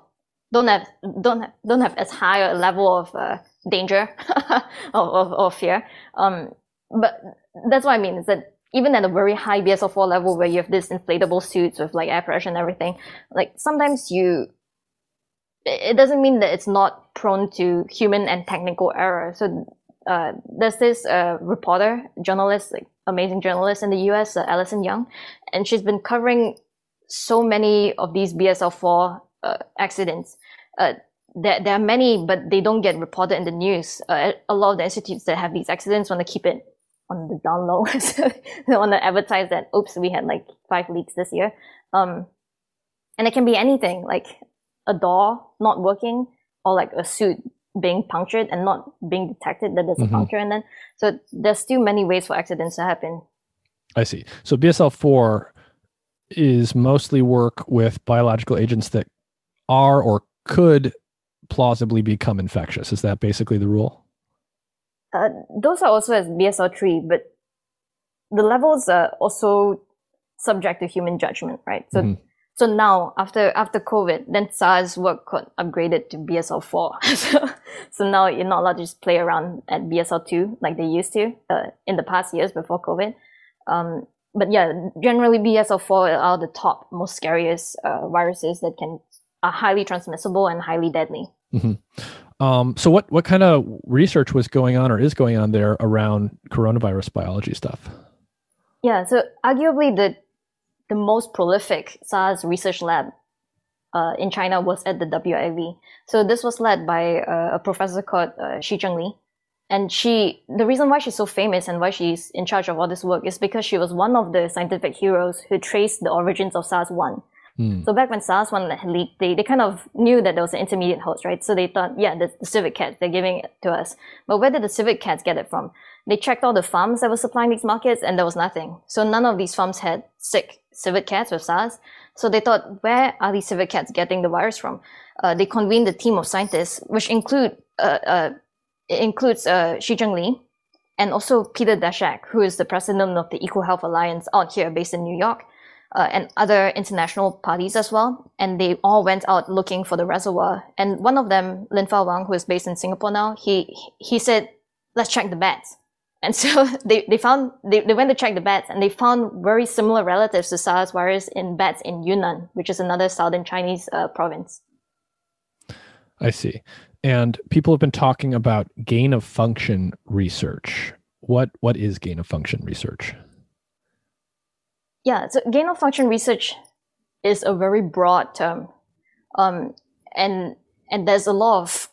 don't have don't have, don't have as high a level of uh, danger of, of, of fear. Um, but that's what I mean is that even at a very high BSL-4 level where you have these inflatable suits with like air pressure and everything, like sometimes you, it doesn't mean that it's not prone to human and technical error. So uh, there's this uh, reporter, journalist, like amazing journalist in the US, uh, Alison Young, and she's been covering so many of these BSL-4 uh, accidents. Uh, there, there are many, but they don't get reported in the news. Uh, a lot of the institutes that have these accidents want to keep it on the down low. they want to advertise that, oops, we had like five leaks this year. Um, and it can be anything, like a door not working or like a suit being punctured and not being detected that there's mm-hmm. a puncture and then so there's still many ways for accidents to happen. I see. So bsl-4 is mostly work with biological agents that are or could plausibly become infectious. Is that basically the rule? Uh, those are also as bsl-3 but the levels are also subject to human judgment right? So mm-hmm so now after after COVID, then SARS work got upgraded to BSL four. so, so now you're not allowed to just play around at BSL two like they used to uh, in the past years before COVID. Um, but yeah, generally BSL four are the top most scariest uh, viruses that can are highly transmissible and highly deadly. Mm-hmm. Um, so what what kind of research was going on or is going on there around coronavirus biology stuff? Yeah, so arguably the the most prolific SARS research lab uh, in China was at the WIV. So this was led by uh, a professor called uh, Shizheng Li. And she, the reason why she's so famous and why she's in charge of all this work is because she was one of the scientific heroes who traced the origins of SARS-1. Mm. So back when SARS-1 leaked, they, they kind of knew that there was an intermediate host, right? So they thought, yeah, the, the civet cats, they're giving it to us. But where did the civet cats get it from? They checked all the farms that were supplying these markets and there was nothing. So none of these farms had sick civet cats with SARS. So they thought, where are these civet cats getting the virus from? Uh, they convened a team of scientists, which include uh, uh, includes uh, Shizheng Li and also Peter Daszak, who is the president of the EcoHealth Alliance out here based in New York, uh, and other international parties as well. And they all went out looking for the reservoir. And one of them, Lin Fa Wang, who is based in Singapore now, he he said, "Let's check the bats." And so they, they found, they, they went to check the bats and they found very similar relatives to SARS virus in bats in Yunnan, which is another southern Chinese uh, province. I see. And people have been talking about gain of function research. What what is gain of function research? Yeah, so gain of function research is a very broad term, um, and and there's a lot of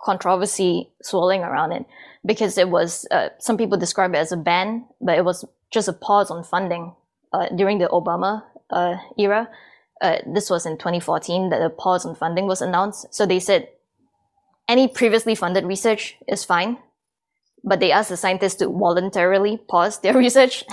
controversy swirling around it because it was uh, some people describe it as a ban, but it was just a pause on funding uh, during the Obama uh, era. Uh, this was in 2014 that a pause on funding was announced. So they said any previously funded research is fine, but they asked the scientists to voluntarily pause their research.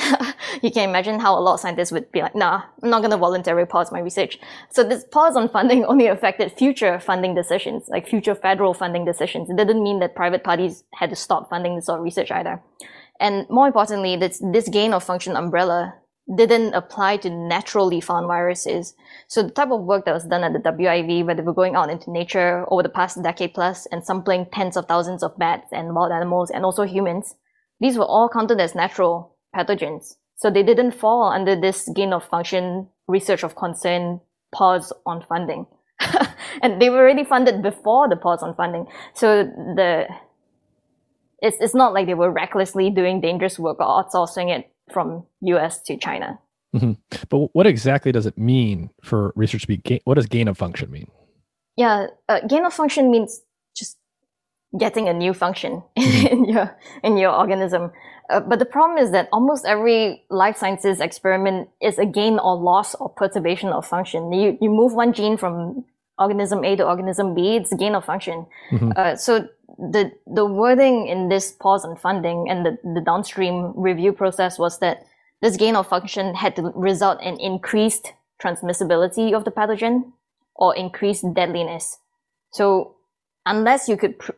You can imagine how a lot of scientists would be like, nah, I'm not going to voluntarily pause my research. So this pause on funding only affected future funding decisions, like future federal funding decisions. It didn't mean that private parties had to stop funding this sort of research either. And more importantly, this, this gain of function umbrella didn't apply to naturally found viruses. So the type of work that was done at the WIV, where they were going out into nature over the past decade plus and sampling tens of thousands of bats and wild animals and also humans, these were all counted as natural pathogens. So they didn't fall under this gain of function research of concern pause on funding. and they were already funded before the pause on funding. So the it's, it's not like they were recklessly doing dangerous work or outsourcing it from US to China. Mm-hmm. But what exactly does it mean for research to be gain? What does gain of function mean? Yeah, uh, gain of function means getting a new function mm-hmm. in your in your organism. Uh, but the problem is that almost every life sciences experiment is a gain or loss or perturbation of function. You you move one gene from organism A to organism B, it's gain of function. Mm-hmm. Uh, so the the wording in this pause on funding and the, the downstream review process was that this gain of function had to result in increased transmissibility of the pathogen or increased deadliness. So unless you could, uh,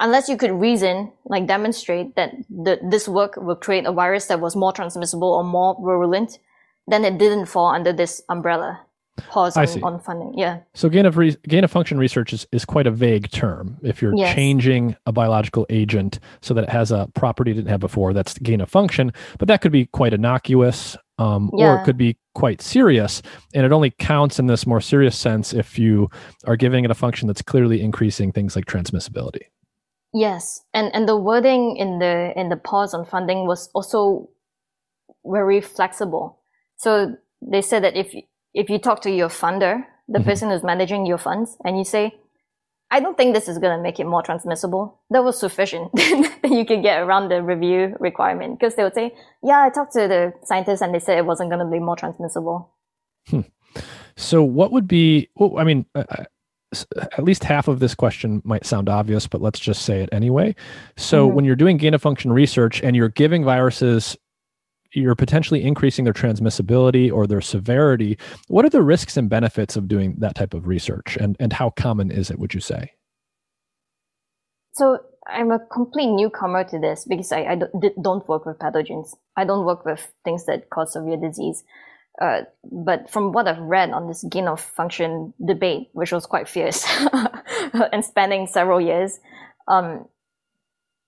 unless you could reason, like demonstrate that the, this work will create a virus that was more transmissible or more virulent, then it didn't fall under this umbrella pause on, on, funding. Yeah. So gain of re- gain of function research is, is quite a vague term. If you're yes. changing a biological agent so that it has a property it didn't have before, that's gain of function. But that could be quite innocuous, um, yeah. or it could be quite serious. And it only counts in this more serious sense if you are giving it a function that's clearly increasing things like transmissibility. Yes, and and the wording in the in the pause on funding was also very flexible. So they said that if if you talk to your funder, the mm-hmm. person who's managing your funds, and you say, I don't think this is going to make it more transmissible. That was sufficient. you could get around the review requirement because they would say, yeah, I talked to the scientists and they said it wasn't going to be more transmissible. Hmm. So what would be, well, I mean, uh, uh at least half of this question might sound obvious, but let's just say it anyway. So mm-hmm. when you're doing gain of function research and you're giving viruses you're potentially increasing their transmissibility or their severity. What are the risks and benefits of doing that type of research, and and how common is it? Would you say? So I'm a complete newcomer to this because I, I don't work with pathogens. I don't work with things that cause severe disease. Uh, but from what I've read on this gain of function debate, which was quite fierce and spanning several years, um,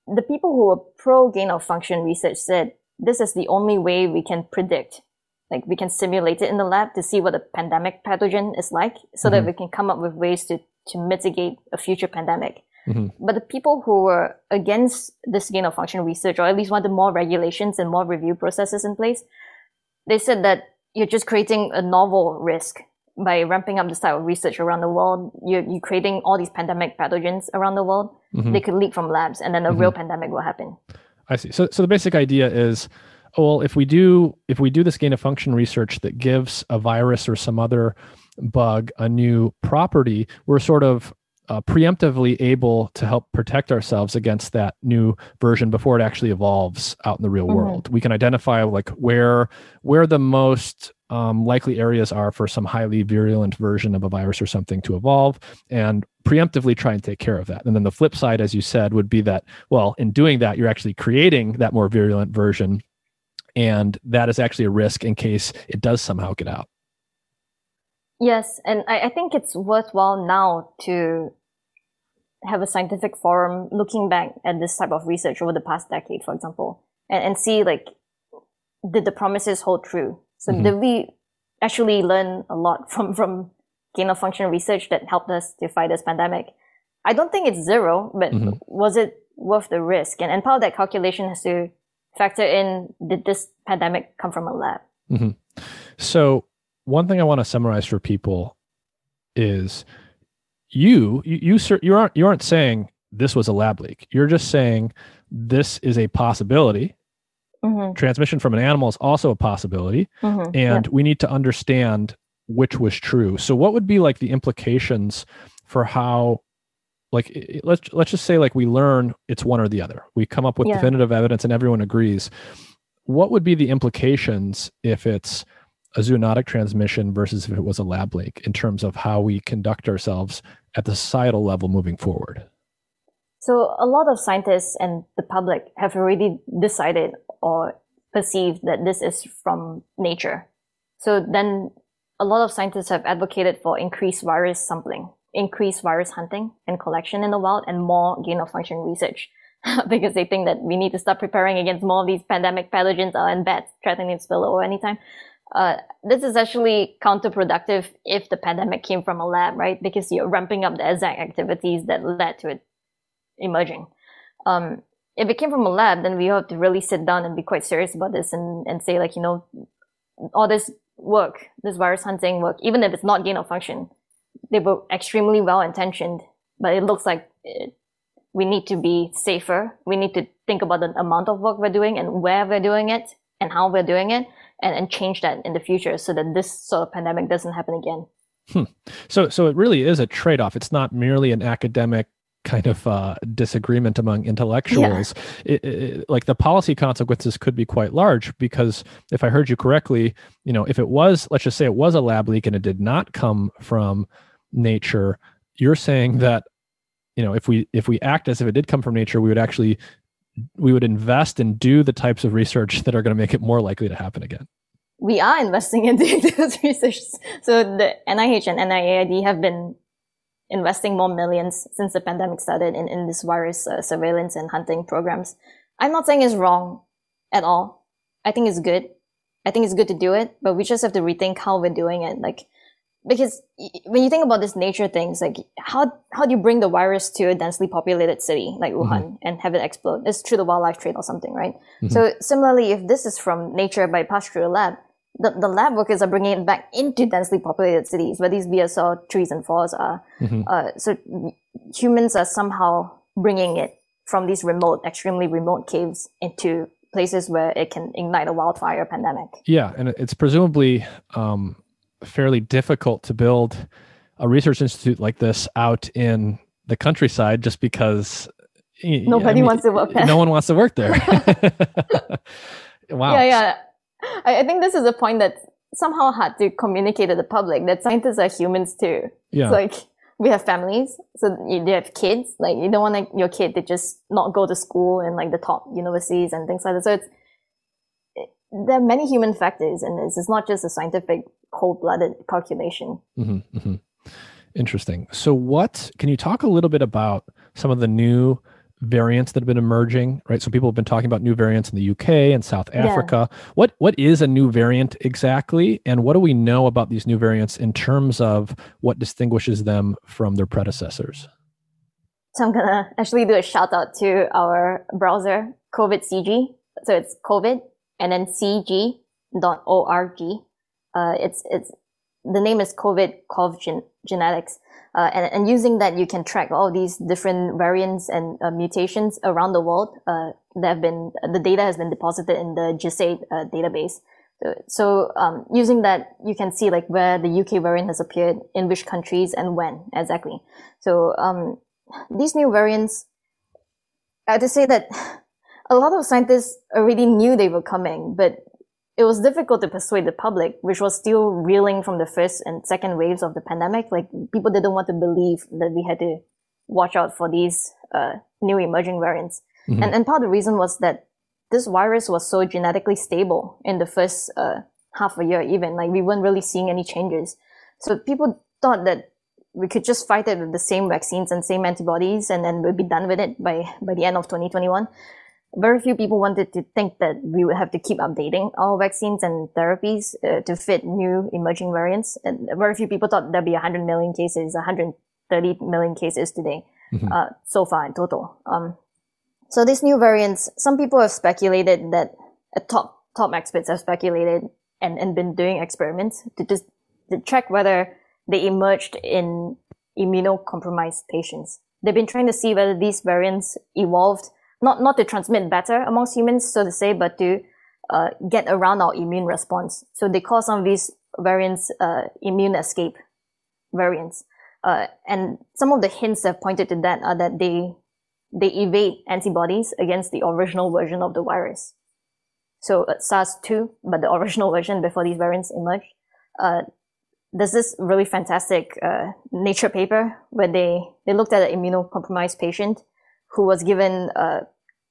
the people who were pro gain of function research said this is the only way we can predict like we can simulate it in the lab to see what a pandemic pathogen is like so mm-hmm. that we can come up with ways to, to mitigate a future pandemic. Mm-hmm. But the people who were against this gain of function research, or at least wanted more regulations and more review processes in place, they said that you're just creating a novel risk by ramping up this type of research around the world. You're, you're creating all these pandemic pathogens around the world. Mm-hmm. They could leak from labs and then a real mm-hmm. pandemic will happen. I see. So, so the basic idea is, oh, well, if we do if we do this gain of function research that gives a virus or some other bug a new property, we're sort of uh, preemptively able to help protect ourselves against that new version before it actually evolves out in the real mm-hmm. world. We can identify like where where the most um, likely areas are for some highly virulent version of a virus or something to evolve and preemptively try and take care of that. And then the flip side, as you said, would be that, well, in doing that, you're actually creating that more virulent version. And that is actually a risk in case it does somehow get out. Yes. And I, I think it's worthwhile now to have a scientific forum looking back at this type of research over the past decade, for example, and, and see like, did the promises hold true? So mm-hmm. did we actually learn a lot from, from gain of function research that helped us to fight this pandemic? I don't think it's zero, but mm-hmm. was it worth the risk? And, and part of that calculation has to factor in, did this pandemic come from a lab? Mm-hmm. So one thing I want to summarize for people is you, you, you, you aren't, you aren't saying this was a lab leak. You're just saying this is a possibility Mm-hmm. Transmission from an animal is also a possibility. Mm-hmm. And yeah. we need to understand which was true. So what would be like the implications for how like let's let's just say like we learn it's one or the other. We come up with yeah. definitive evidence and everyone agrees. What would be the implications if it's a zoonotic transmission versus if it was a lab leak in terms of how we conduct ourselves at the societal level moving forward? So a lot of scientists and the public have already decided or perceived that this is from nature. So then a lot of scientists have advocated for increased virus sampling, increased virus hunting and collection in the wild, and more gain of function research. because they think that we need to start preparing against more of these pandemic pathogens uh, and bats threatening to spill over anytime. Uh, this is actually counterproductive if the pandemic came from a lab, right? Because you're ramping up the exact activities that led to it emerging. Um, if it came from a lab, then we have to really sit down and be quite serious about this and, and say like, you know, all this work, this virus hunting work, even if it's not gain of function, they were extremely well intentioned, but it looks like it, we need to be safer. We need to think about the amount of work we're doing and where we're doing it and how we're doing it and, and change that in the future so that this sort of pandemic doesn't happen again. Hmm. So, so it really is a trade off. It's not merely an academic kind of uh, disagreement among intellectuals. Yeah. It, it, like the policy consequences could be quite large because if I heard you correctly, you know, if it was, let's just say it was a lab leak and it did not come from nature, you're saying that, you know, if we if we act as if it did come from nature, we would actually we would invest and do the types of research that are going to make it more likely to happen again we are investing in doing those research. So the NIH and NIAID have been investing more millions since the pandemic started in, in this virus uh, surveillance and hunting programs. I'm not saying it's wrong at all. I think it's good. I think it's good to do it, but we just have to rethink how we're doing it. Like, because when you think about this nature things, like how how do you bring the virus to a densely populated city like Wuhan mm-hmm. and have it explode? It's through the wildlife trade or something, right? Mm-hmm. So similarly, if this is from nature by a lab, the, the lab workers are bringing it back into densely populated cities where these BSL trees and forests are. Mm-hmm. Uh, so humans are somehow bringing it from these remote, extremely remote caves into places where it can ignite a wildfire pandemic. Yeah, and it's presumably um, fairly difficult to build a research institute like this out in the countryside just because nobody I mean, wants to work there. No one wants to work there. wow. Yeah, yeah. I, I think this is a point that's somehow hard to communicate to the public that scientists are humans too. Yeah. It's like we have families, so you, you have kids. Like you don't want like, your kid to just not go to school and like the top universities and things like that. So it's it, there are many human factors in this. It's not just a scientific cold-blooded calculation. Mm-hmm, mm-hmm. Interesting. So, what can you talk a little bit about some of the new variants that have been emerging, right? So people have been talking about new variants in the UK and South Africa. Yeah. What what is a new variant exactly, and what do we know about these new variants in terms of what distinguishes them from their predecessors? So I'm gonna actually do a shout out to our browser, COVID CG. So it's COVID and then CG cg.org. Uh, it's it's the name is COVID Cov Gen- Genetics. Uh, and, and, using that, you can track all these different variants and uh, mutations around the world uh, that have been, the data has been deposited in the GISAID uh, database. So, so um, using that, you can see like where the UK variant has appeared, in which countries, and when exactly. So um, these new variants, I have to say that a lot of scientists already knew they were coming, but it was difficult to persuade the public, which was still reeling from the first and second waves of the pandemic. Like people didn't want to believe that we had to watch out for these uh, new emerging variants. Mm-hmm. And, and part of the reason was that this virus was so genetically stable in the first uh, half a year, even like we weren't really seeing any changes. So people thought that we could just fight it with the same vaccines and same antibodies, and then we'd be done with it by by the end of 2021 very few people wanted to think that we would have to keep updating our vaccines and therapies uh, to fit new emerging variants. And very few people thought there'd be 100 million cases, 130 million cases today, mm-hmm. uh, so far in total. Um, so these new variants, some people have speculated that uh, top top experts have speculated and, and been doing experiments to just to check whether they emerged in immunocompromised patients. They've been trying to see whether these variants evolved not not to transmit better amongst humans, so to say, but to uh, get around our immune response. So they call some of these variants uh, immune escape variants. Uh, and some of the hints that have pointed to that are that they they evade antibodies against the original version of the virus. So uh, SARS-2, but the original version before these variants emerged. Uh, there's this really fantastic uh, Nature paper where they they looked at an immunocompromised patient who was given uh,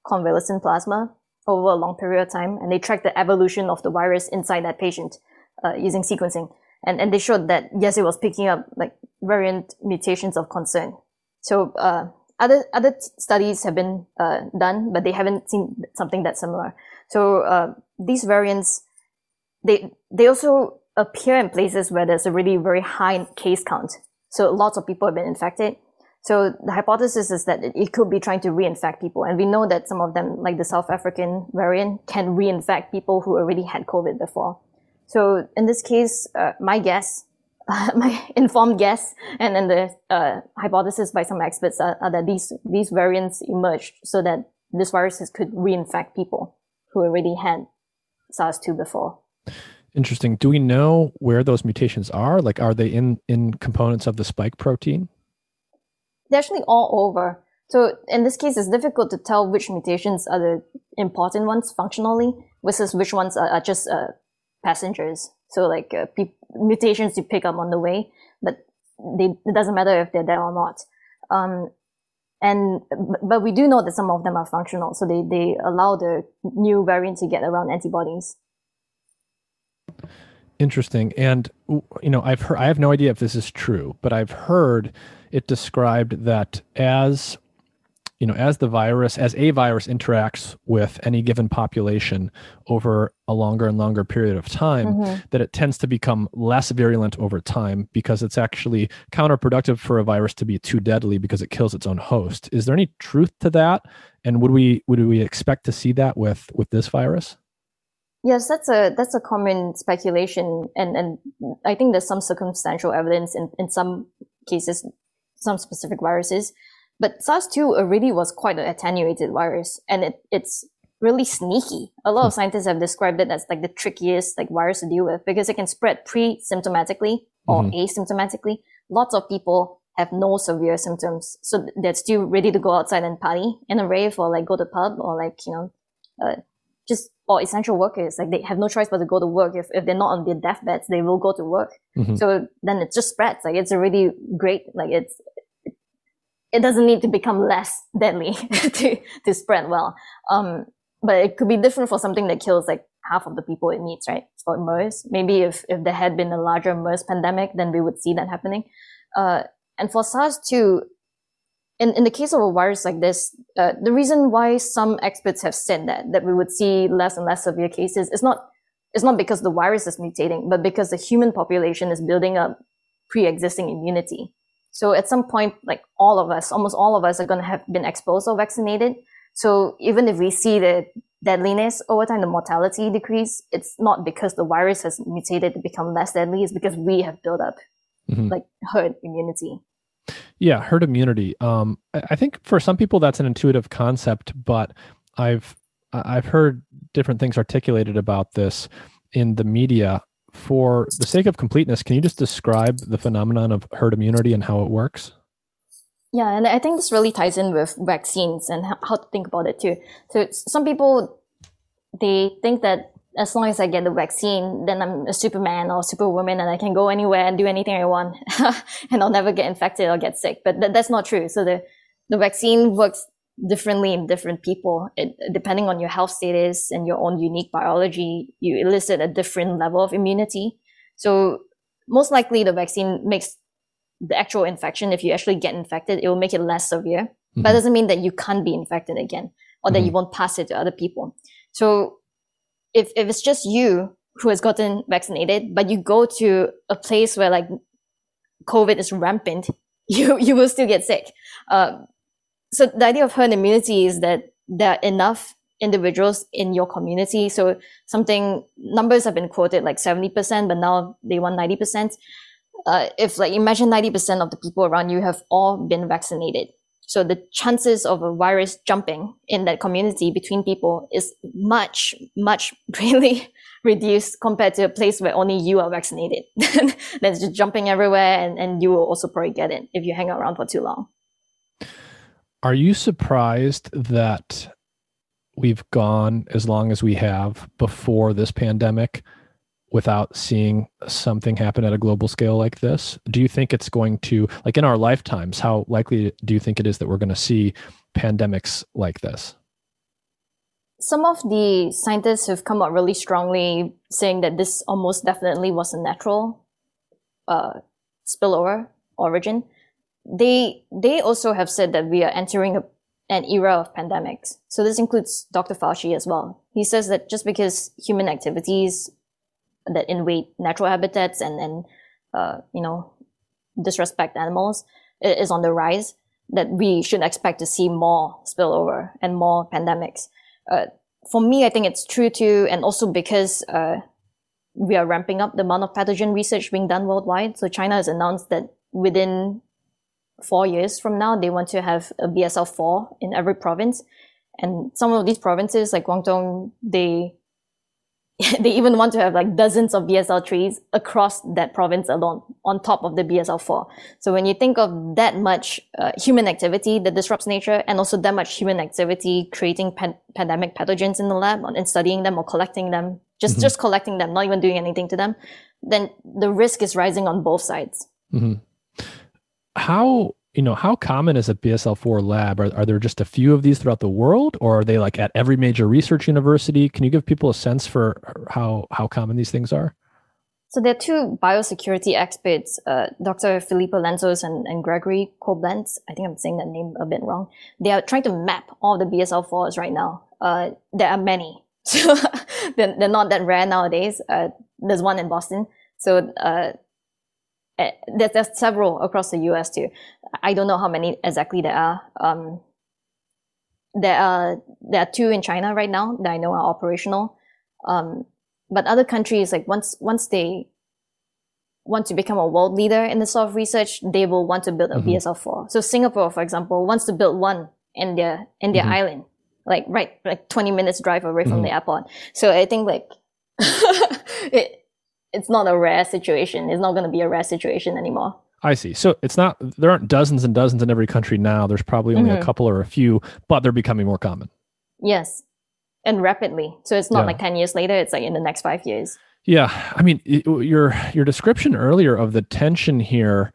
convalescent plasma over a long period of time, and they tracked the evolution of the virus inside that patient uh, using sequencing. And, and they showed that, yes, it was picking up like variant mutations of concern. So, uh, other, other studies have been, uh, done, but they haven't seen something that similar. So, uh, these variants, they, they also appear in places where there's a really very high case count. So lots of people have been infected. So the hypothesis is that it could be trying to reinfect people. And we know that some of them, like the South African variant, can reinfect people who already had COVID before. So in this case, uh, my guess, my informed guess, and then the uh, hypothesis by some experts are, are, that these these variants emerged so that this virus could reinfect people who already had SARS-2 before. Interesting. Do we know where those mutations are? Like, are they in in components of the spike protein? They're actually all over. So in this case, it's difficult to tell which mutations are the important ones functionally versus which ones are, are just uh, passengers. So like uh, pe- mutations you pick up on the way, but they, it doesn't matter if they're there or not. Um, and but we do know that some of them are functional, so they they allow the new variant to get around antibodies. Interesting, and you know, I've heard I have no idea if this is true, but I've heard it described that as you know, as the virus, as a virus interacts with any given population over a longer and longer period of time, mm-hmm. that it tends to become less virulent over time because it's actually counterproductive for a virus to be too deadly because it kills its own host. Is there any truth to that? And would we would we expect to see that with with this virus? Yes, that's a that's a common speculation, and and I think there's some circumstantial evidence in in some cases, some specific viruses but SARS-2 already was quite an attenuated virus, and it, it's really sneaky. A lot of hmm. scientists have described it as like the trickiest like virus to deal with because it can spread pre-symptomatically or mm-hmm. asymptomatically. Lots of people have no severe symptoms, so they're still ready to go outside and party in a rave or like go to pub or like you know, uh, just or essential workers like they have no choice but to go to work. If if they're not on their deathbeds, they will go to work. Mm-hmm. So then it just spreads. Like it's a really great like it's it doesn't need to become less deadly to, to spread well. Um, but it could be different for something that kills like half of the people it needs, right? For MERS, maybe if, if there had been a larger MERS pandemic, then we would see that happening. Uh, and for SARS-2, in, in the case of a virus like this, uh, the reason why some experts have said that, that we would see less and less severe cases is not, it's not because the virus is mutating, but because the human population is building up pre-existing immunity. So at some point, like all of us, almost all of us are going to have been exposed or vaccinated. So even if we see the deadliness over time, the mortality decrease, it's not because the virus has mutated to become less deadly. It's because we have built up mm-hmm. like herd immunity. Yeah, herd immunity. Um, I think for some people that's an intuitive concept, but I've I've heard different things articulated about this in the media for the sake of completeness, can you just describe the phenomenon of herd immunity and how it works? Yeah, and I think this really ties in with vaccines and how to think about it too. So some people they think that as long as I get the vaccine, then I'm a Superman or Superwoman and I can go anywhere and do anything I want and I'll never get infected or get sick. But th- that's not true. So the, the vaccine works differently in different people. It, depending on your health status and your own unique biology, you elicit a different level of immunity. So most likely the vaccine makes the actual infection, if you actually get infected, it will make it less severe. Mm-hmm. But it doesn't mean that you can't be infected again or that mm-hmm. you won't pass it to other people. So if, if it's just you who has gotten vaccinated, but you go to a place where like COVID is rampant, you, you will still get sick. Uh, so the idea of herd immunity is that there are enough individuals in your community. So something numbers have been quoted like 70%, but now they want 90%. Uh, if like imagine 90% of the people around you have all been vaccinated. So the chances of a virus jumping in that community between people is much, much greatly reduced compared to a place where only you are vaccinated. That's just jumping everywhere and, and you will also probably get it if you hang around for too long. Are you surprised that we've gone as long as we have before this pandemic without seeing something happen at a global scale like this? Do you think it's going to, like in our lifetimes, how likely do you think it is that we're going to see pandemics like this? Some of the scientists have come out really strongly saying that this almost definitely was a natural uh, spillover origin they they also have said that we are entering a, an era of pandemics. So this includes Dr. Fauci as well. He says that just because human activities that invade natural habitats and and uh, you know disrespect animals is on the rise, that we should expect to see more spillover and more pandemics. Uh, for me, I think it's true too, and also because uh, we are ramping up the amount of pathogen research being done worldwide. So China has announced that within four years from now, they want to have a BSL 4 in every province. And some of these provinces, like Guangdong, they they even want to have like dozens of BSL trees across that province alone on top of the BSL-4. So when you think of that much uh, human activity that disrupts nature and also that much human activity creating pan- pandemic pathogens in the lab and studying them or collecting them, just, mm-hmm. just collecting them, not even doing anything to them, then the risk is rising on both sides. Mm-hmm. How you know, how common is a BSL-4 lab? Are, are there just a few of these throughout the world, or are they like at every major research university? Can you give people a sense for how how common these things are? So there are two biosecurity experts, uh, Dr. Felipe Lenzos and, and Gregory Koblenz. I think I'm saying that name a bit wrong. They are trying to map all the BSL-4s right now. Uh, there are many. So they're, they're, not that rare nowadays. Uh, there's one in Boston. So uh, there's, there's several across the US too. I don't know how many exactly there are. Um, there are there are two in China right now that I know are operational. Um, but other countries, like once once they want to become a world leader in this sort of research, they will want to build a mm-hmm. BSL-4. So Singapore, for example, wants to build one in their in their mm-hmm. island, like right like 20 minutes drive away from mm-hmm. the airport. So I think like it, it's not a rare situation. It's not going to be a rare situation anymore. I see. So it's not there aren't dozens and dozens in every country now. There's probably only mm-hmm. a couple or a few, but they're becoming more common. Yes. And rapidly. So it's not yeah. like 10 years later, it's like in the next 5 years. Yeah. I mean, it, your your description earlier of the tension here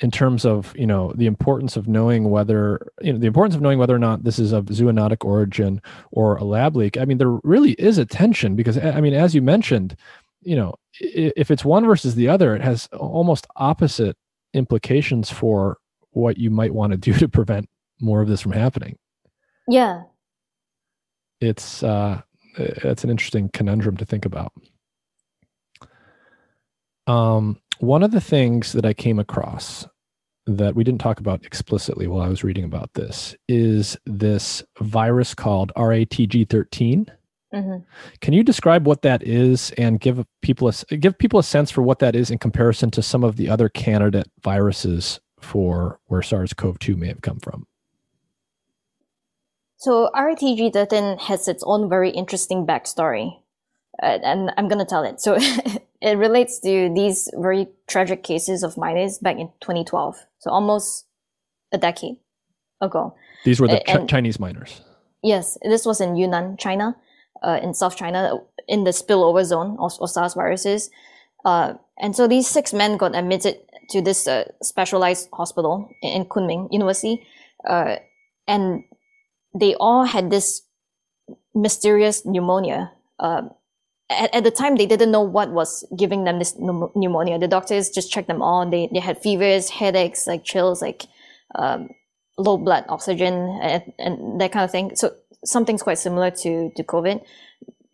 in terms of, you know, the importance of knowing whether, you know, the importance of knowing whether or not this is of zoonotic origin or a lab leak. I mean, there really is a tension because I mean, as you mentioned, you know, if it's one versus the other, it has almost opposite implications for what you might want to do to prevent more of this from happening. Yeah. It's uh it's an interesting conundrum to think about. Um one of the things that I came across that we didn't talk about explicitly while I was reading about this is this virus called RATG13 Mm-hmm. Can you describe what that is and give people a give people a sense for what that is in comparison to some of the other candidate viruses for where SARS-CoV-2 may have come from? So RATG13 has its own very interesting backstory, uh, and I'm going to tell it. So it relates to these very tragic cases of miners back in 2012, so almost a decade ago. These were the ch- Chinese miners. Yes, this was in Yunnan, China uh, in South China in the spillover zone of, of SARS viruses. Uh, and so these six men got admitted to this uh, specialized hospital in, Kunming University. Uh, and they all had this mysterious pneumonia. Uh, at, at the time, they didn't know what was giving them this pneumonia. The doctors just checked them all. They, they had fevers, headaches, like chills, like um, low blood oxygen, and, and that kind of thing. So something's quite similar to, to COVID.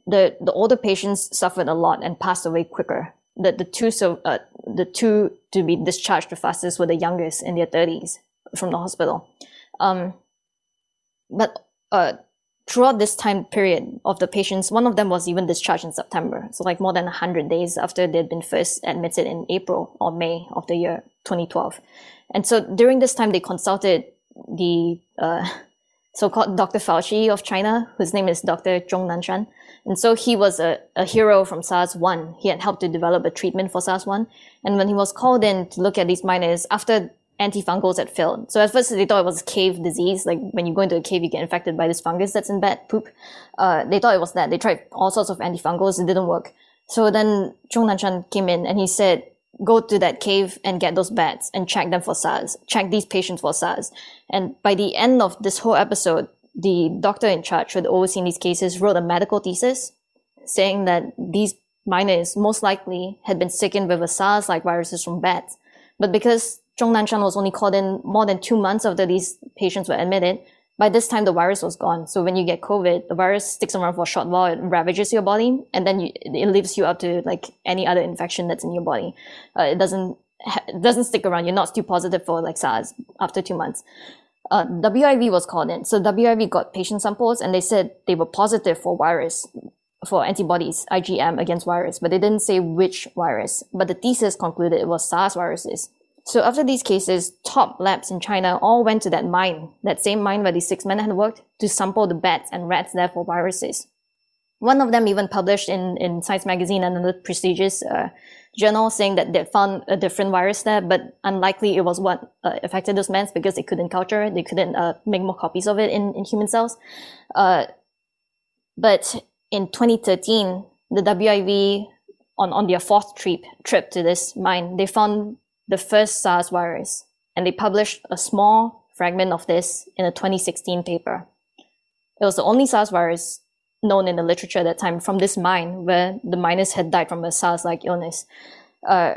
The, the older patients suffered a lot and passed away quicker. The, the two, so, uh, the two to be discharged the fastest were the youngest in their thirties from the hospital. Um, but, uh, throughout this time period of the patients, one of them was even discharged in September. So like more than 100 days after they'd been first admitted in April or May of the year 2012. And so during this time, they consulted the, uh, so-called Dr. Fauci of China, whose name is Dr. Zhong Nanshan. And so he was a, a hero from SARS-1. He had helped to develop a treatment for SARS-1. And when he was called in to look at these miners after antifungals had failed. So at first they thought it was cave disease, like when you go into a cave, you get infected by this fungus that's in bad poop. Uh, they thought it was that. They tried all sorts of antifungals. It didn't work. So then Zhong Nanshan came in and he said, go to that cave and get those bats and check them for SARS, check these patients for SARS. And by the end of this whole episode, the doctor in charge who had overseen these cases wrote a medical thesis saying that these miners most likely had been sickened with a SARS-like viruses from bats. But because Zhong Nanshan was only called in more than two months after these patients were admitted, by this time the virus was gone. So when you get COVID, the virus sticks around for a short while, it ravages your body, and then you, it leaves you up to like any other infection that's in your body. Uh, it doesn't it doesn't stick around. You're not still positive for like SARS after two months. Uh, WIV was called in. So WIV got patient samples and they said they were positive for virus, for antibodies, IgM against virus, but they didn't say which virus. But the thesis concluded it was SARS viruses. So after these cases, top labs in China all went to that mine, that same mine where these six men had worked, to sample the bats and rats there for viruses. One of them even published in, in Science Magazine and another prestigious uh, journal saying that they found a different virus there, but unlikely it was what uh, affected those men because they couldn't culture it. They couldn't uh, make more copies of it in, in human cells. Uh, but in 2013, the WIV on, on their fourth trip, trip to this mine, they found the first SARS virus and they published a small fragment of this in a 2016 paper. It was the only SARS virus known in the literature at that time from this mine where the miners had died from a SARS-like illness. Uh,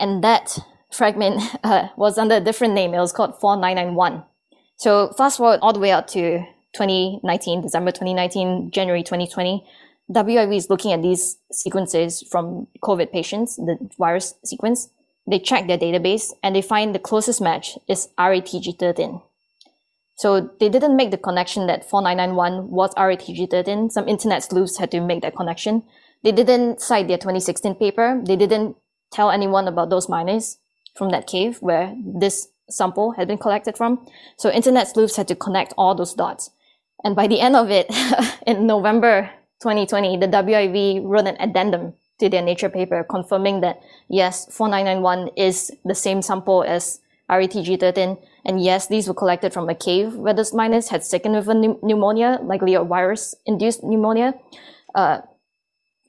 and that fragment uh, was under a different name. It was called 4991. So fast forward all the way out to 2019, December 2019, January 2020, WIV is looking at these sequences from COVID patients, the virus sequence. They check their database and they find the closest match is RATG13. So they didn't make the connection that 4991 was RATG13. Some internet sleuths had to make that connection. They didn't cite their 2016 paper. They didn't tell anyone about those miners from that cave where this sample had been collected from. So internet sleuths had to connect all those dots. And by the end of it, in November 2020, the WIV wrote an addendum to their Nature paper confirming that yes, 4991 is the same sample as RATG13 and yes, these were collected from a cave where the miners had sickened with pneumonia, likely a virus-induced pneumonia. Uh,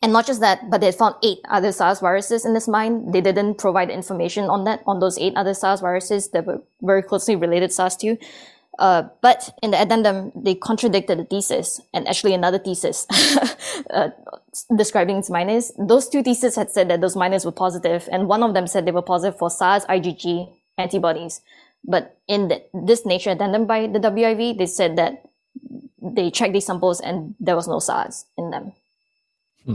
and not just that, but they found eight other SARS viruses in this mine. They didn't provide information on that, on those eight other SARS viruses that were very closely related to SARS-2. Uh, but in the addendum, they contradicted the thesis and actually another thesis uh, describing its miners. Those two theses had said that those miners were positive, and one of them said they were positive for SARS IgG antibodies. But in the, this nature addendum by the WIV, they said that they checked these samples and there was no SARS in them. Hmm.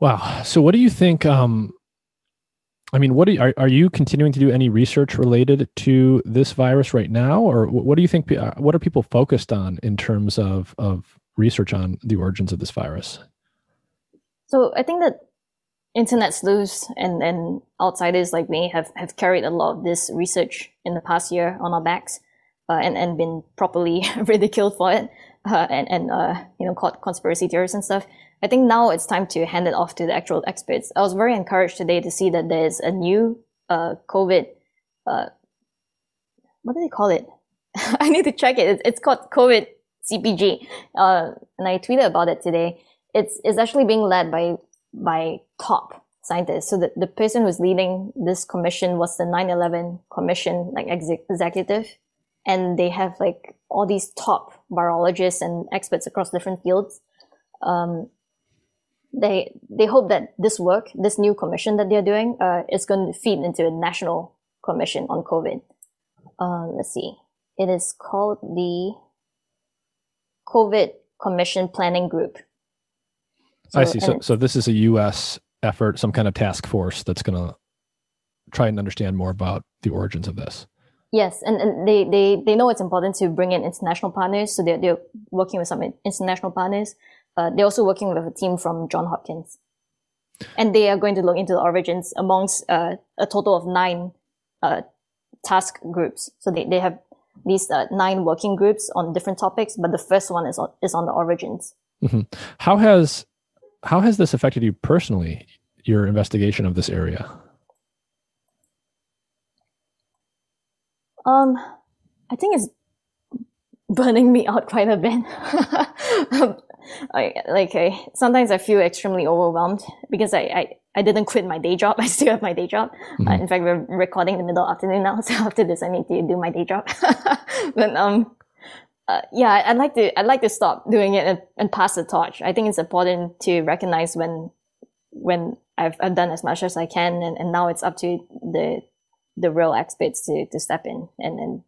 Wow. So, what do you think? Um, I mean, what you, are are you continuing to do any research related to this virus right now, or what do you think? Uh, what are people focused on in terms of of research on the origins of this virus? So, I think that internet sleuths and, and outsiders like me have, have carried a lot of this research in the past year on our backs uh, and, and been properly ridiculed for it uh, and, and uh, you know, called conspiracy theories and stuff. I think now it's time to hand it off to the actual experts. I was very encouraged today to see that there's a new uh, COVID, uh, what do they call it? I need to check it. It's, it's called COVID CPG. Uh, and I tweeted about it today. It's, it's actually being led by by top scientists. So the, the person who's leading this commission was the 9-11 commission, like executive. And they have like all these top virologists and experts across different fields. Um, they, they hope that this work, this new commission that they're doing, uh, is going to feed into a national commission on COVID. Uh, let's see. It is called the COVID Commission Planning Group. So, I see. So, so this is a U.S. effort, some kind of task force that's going to try and understand more about the origins of this. Yes, and, and they, they, they know it's important to bring in international partners, so they're, they're working with some international partners. Uh, they're also working with a team from John Hopkins. And they are going to look into the origins amongst uh, a total of nine uh, task groups. So they, they have these uh, nine working groups on different topics, but the first one is on, is on the origins. Mm-hmm. How has how has this affected you personally, your investigation of this area? Um, I think it's burning me out quite a bit. I, like I, sometimes I feel extremely overwhelmed because I, I, I didn't quit my day job. I still have my day job. Mm-hmm. Uh, in fact, we're recording in the middle of afternoon now, so after this, I need to do my day job. but um, uh, yeah, I'd like to, I'd like to stop doing it and, and, pass the torch. I think it's important to recognize when, when I've, I've done as much as I can and, and now it's up to the, the real experts to, to step in and, and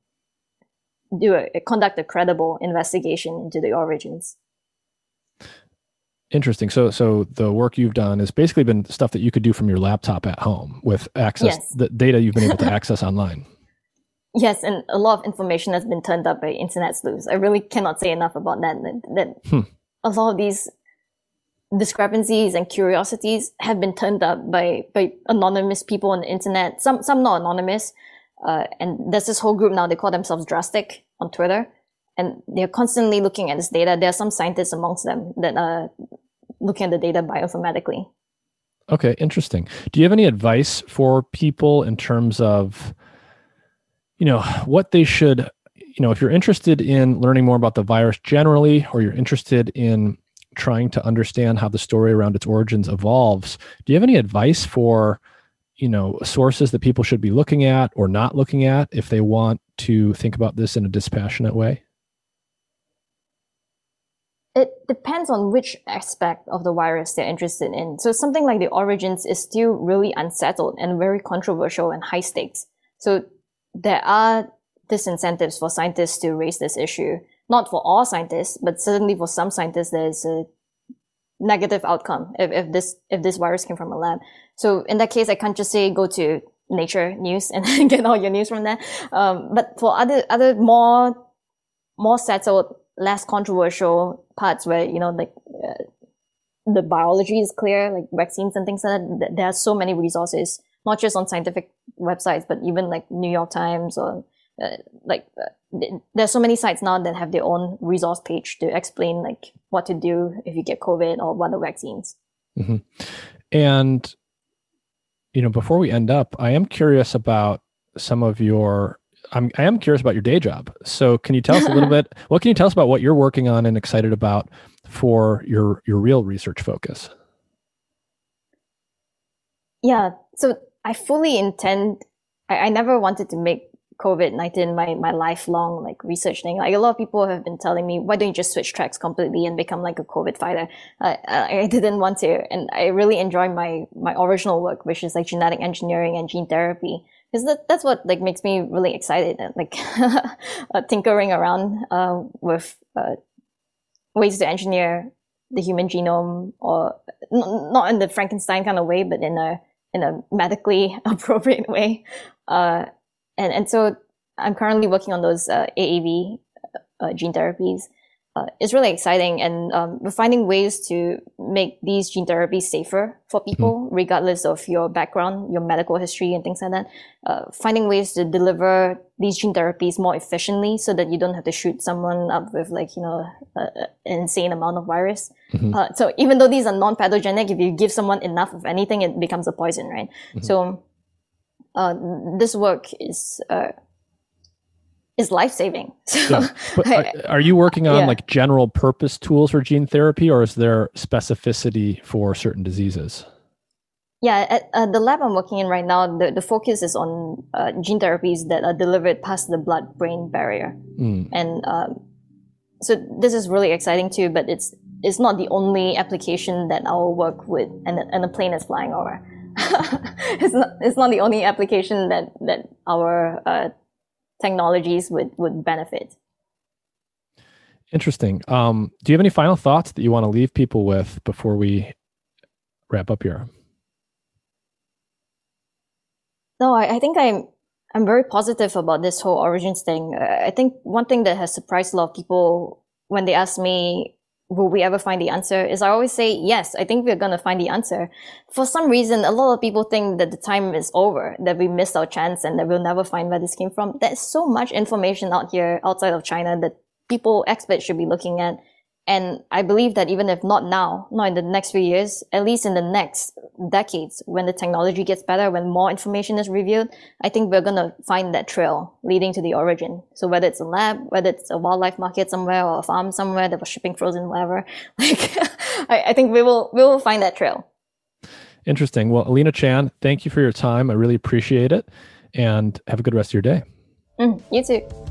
do a, conduct a credible investigation into the origins. Interesting. So, so the work you've done has basically been stuff that you could do from your laptop at home with access yes. the data you've been able to access online. Yes, and a lot of information has been turned up by internet sleuths. I really cannot say enough about that. That, that hmm. a lot of these discrepancies and curiosities have been turned up by by anonymous people on the internet. Some some not anonymous. Uh, and there's this whole group now. They call themselves Drastic on Twitter, and they're constantly looking at this data. There are some scientists amongst them that are looking at the data bioinformatically. Okay, interesting. Do you have any advice for people in terms of, you know, what they should, you know, if you're interested in learning more about the virus generally, or you're interested in trying to understand how the story around its origins evolves, do you have any advice for, you know, sources that people should be looking at or not looking at if they want to think about this in a dispassionate way? It depends on which aspect of the virus they're interested in. So something like the origins is still really unsettled and very controversial and high stakes. So there are disincentives for scientists to raise this issue. Not for all scientists, but certainly for some scientists, there's a negative outcome if, if this if this virus came from a lab. So in that case, I can't just say go to Nature News and get all your news from there. Um, but for other other more more settled less controversial parts where you know like uh, the biology is clear, like vaccines and things like that. There are so many resources, not just on scientific websites, but even like New York Times or uh, like uh, there's so many sites now that have their own resource page to explain like what to do if you get COVID or what are vaccines. Mm-hmm. And you know, before we end up, I am curious about some of your I'm I am curious about your day job. So can you tell us a little bit? What can you tell us about what you're working on and excited about for your your real research focus? Yeah. So I fully intend. I, I never wanted to make COVID nineteen my my lifelong like research thing. Like a lot of people have been telling me, why don't you just switch tracks completely and become like a COVID fighter? Uh, I didn't want to, and I really enjoy my my original work, which is like genetic engineering and gene therapy because that, that's what like makes me really excited and like uh, tinkering around uh, with uh, ways to engineer the human genome or n- not in the frankenstein kind of way but in a in a medically appropriate way. Uh, and and so i'm currently working on those uh, aav uh, gene therapies uh, is really exciting. And um, we're finding ways to make these gene therapies safer for people, mm-hmm. regardless of your background, your medical history, and things like that. Uh, finding ways to deliver these gene therapies more efficiently so that you don't have to shoot someone up with, like, you know, an insane amount of virus. Mm-hmm. Uh, so even though these are non pathogenic, if you give someone enough of anything, it becomes a poison, right? Mm-hmm. So uh, this work is uh, is life saving. So, yeah. are, are, you working on yeah. like general purpose tools for gene therapy, or is there specificity for certain diseases? Yeah, at uh, the lab I'm working in right now, the, the focus is on uh, gene therapies that are delivered past the blood brain barrier. Mm. And um, so this is really exciting too, but it's it's not the only application that I'll work with and, and a plane is flying over. it's, not, it's not the only application that, that our uh, technologies would would benefit. Interesting. Um, do you have any final thoughts that you want to leave people with before we wrap up here? No, I, I think I'm I'm very positive about this whole origins thing. I think one thing that has surprised a lot of people when they ask me will we ever find the answer is I always say, yes, I think we're going to find the answer. For some reason, a lot of people think that the time is over, that we missed our chance and that we'll never find where this came from. There's so much information out here outside of China that people, experts should be looking at. And I believe that even if not now, not in the next few years, at least in the next decades, when the technology gets better, when more information is revealed, I think we're going to find that trail leading to the origin. So whether it's a lab, whether it's a wildlife market somewhere or a farm somewhere that was shipping frozen, whatever, like, I, I think we will, we will find that trail. Interesting. Well, Alina Chan, thank you for your time. I really appreciate it and have a good rest of your day. Mm, you too.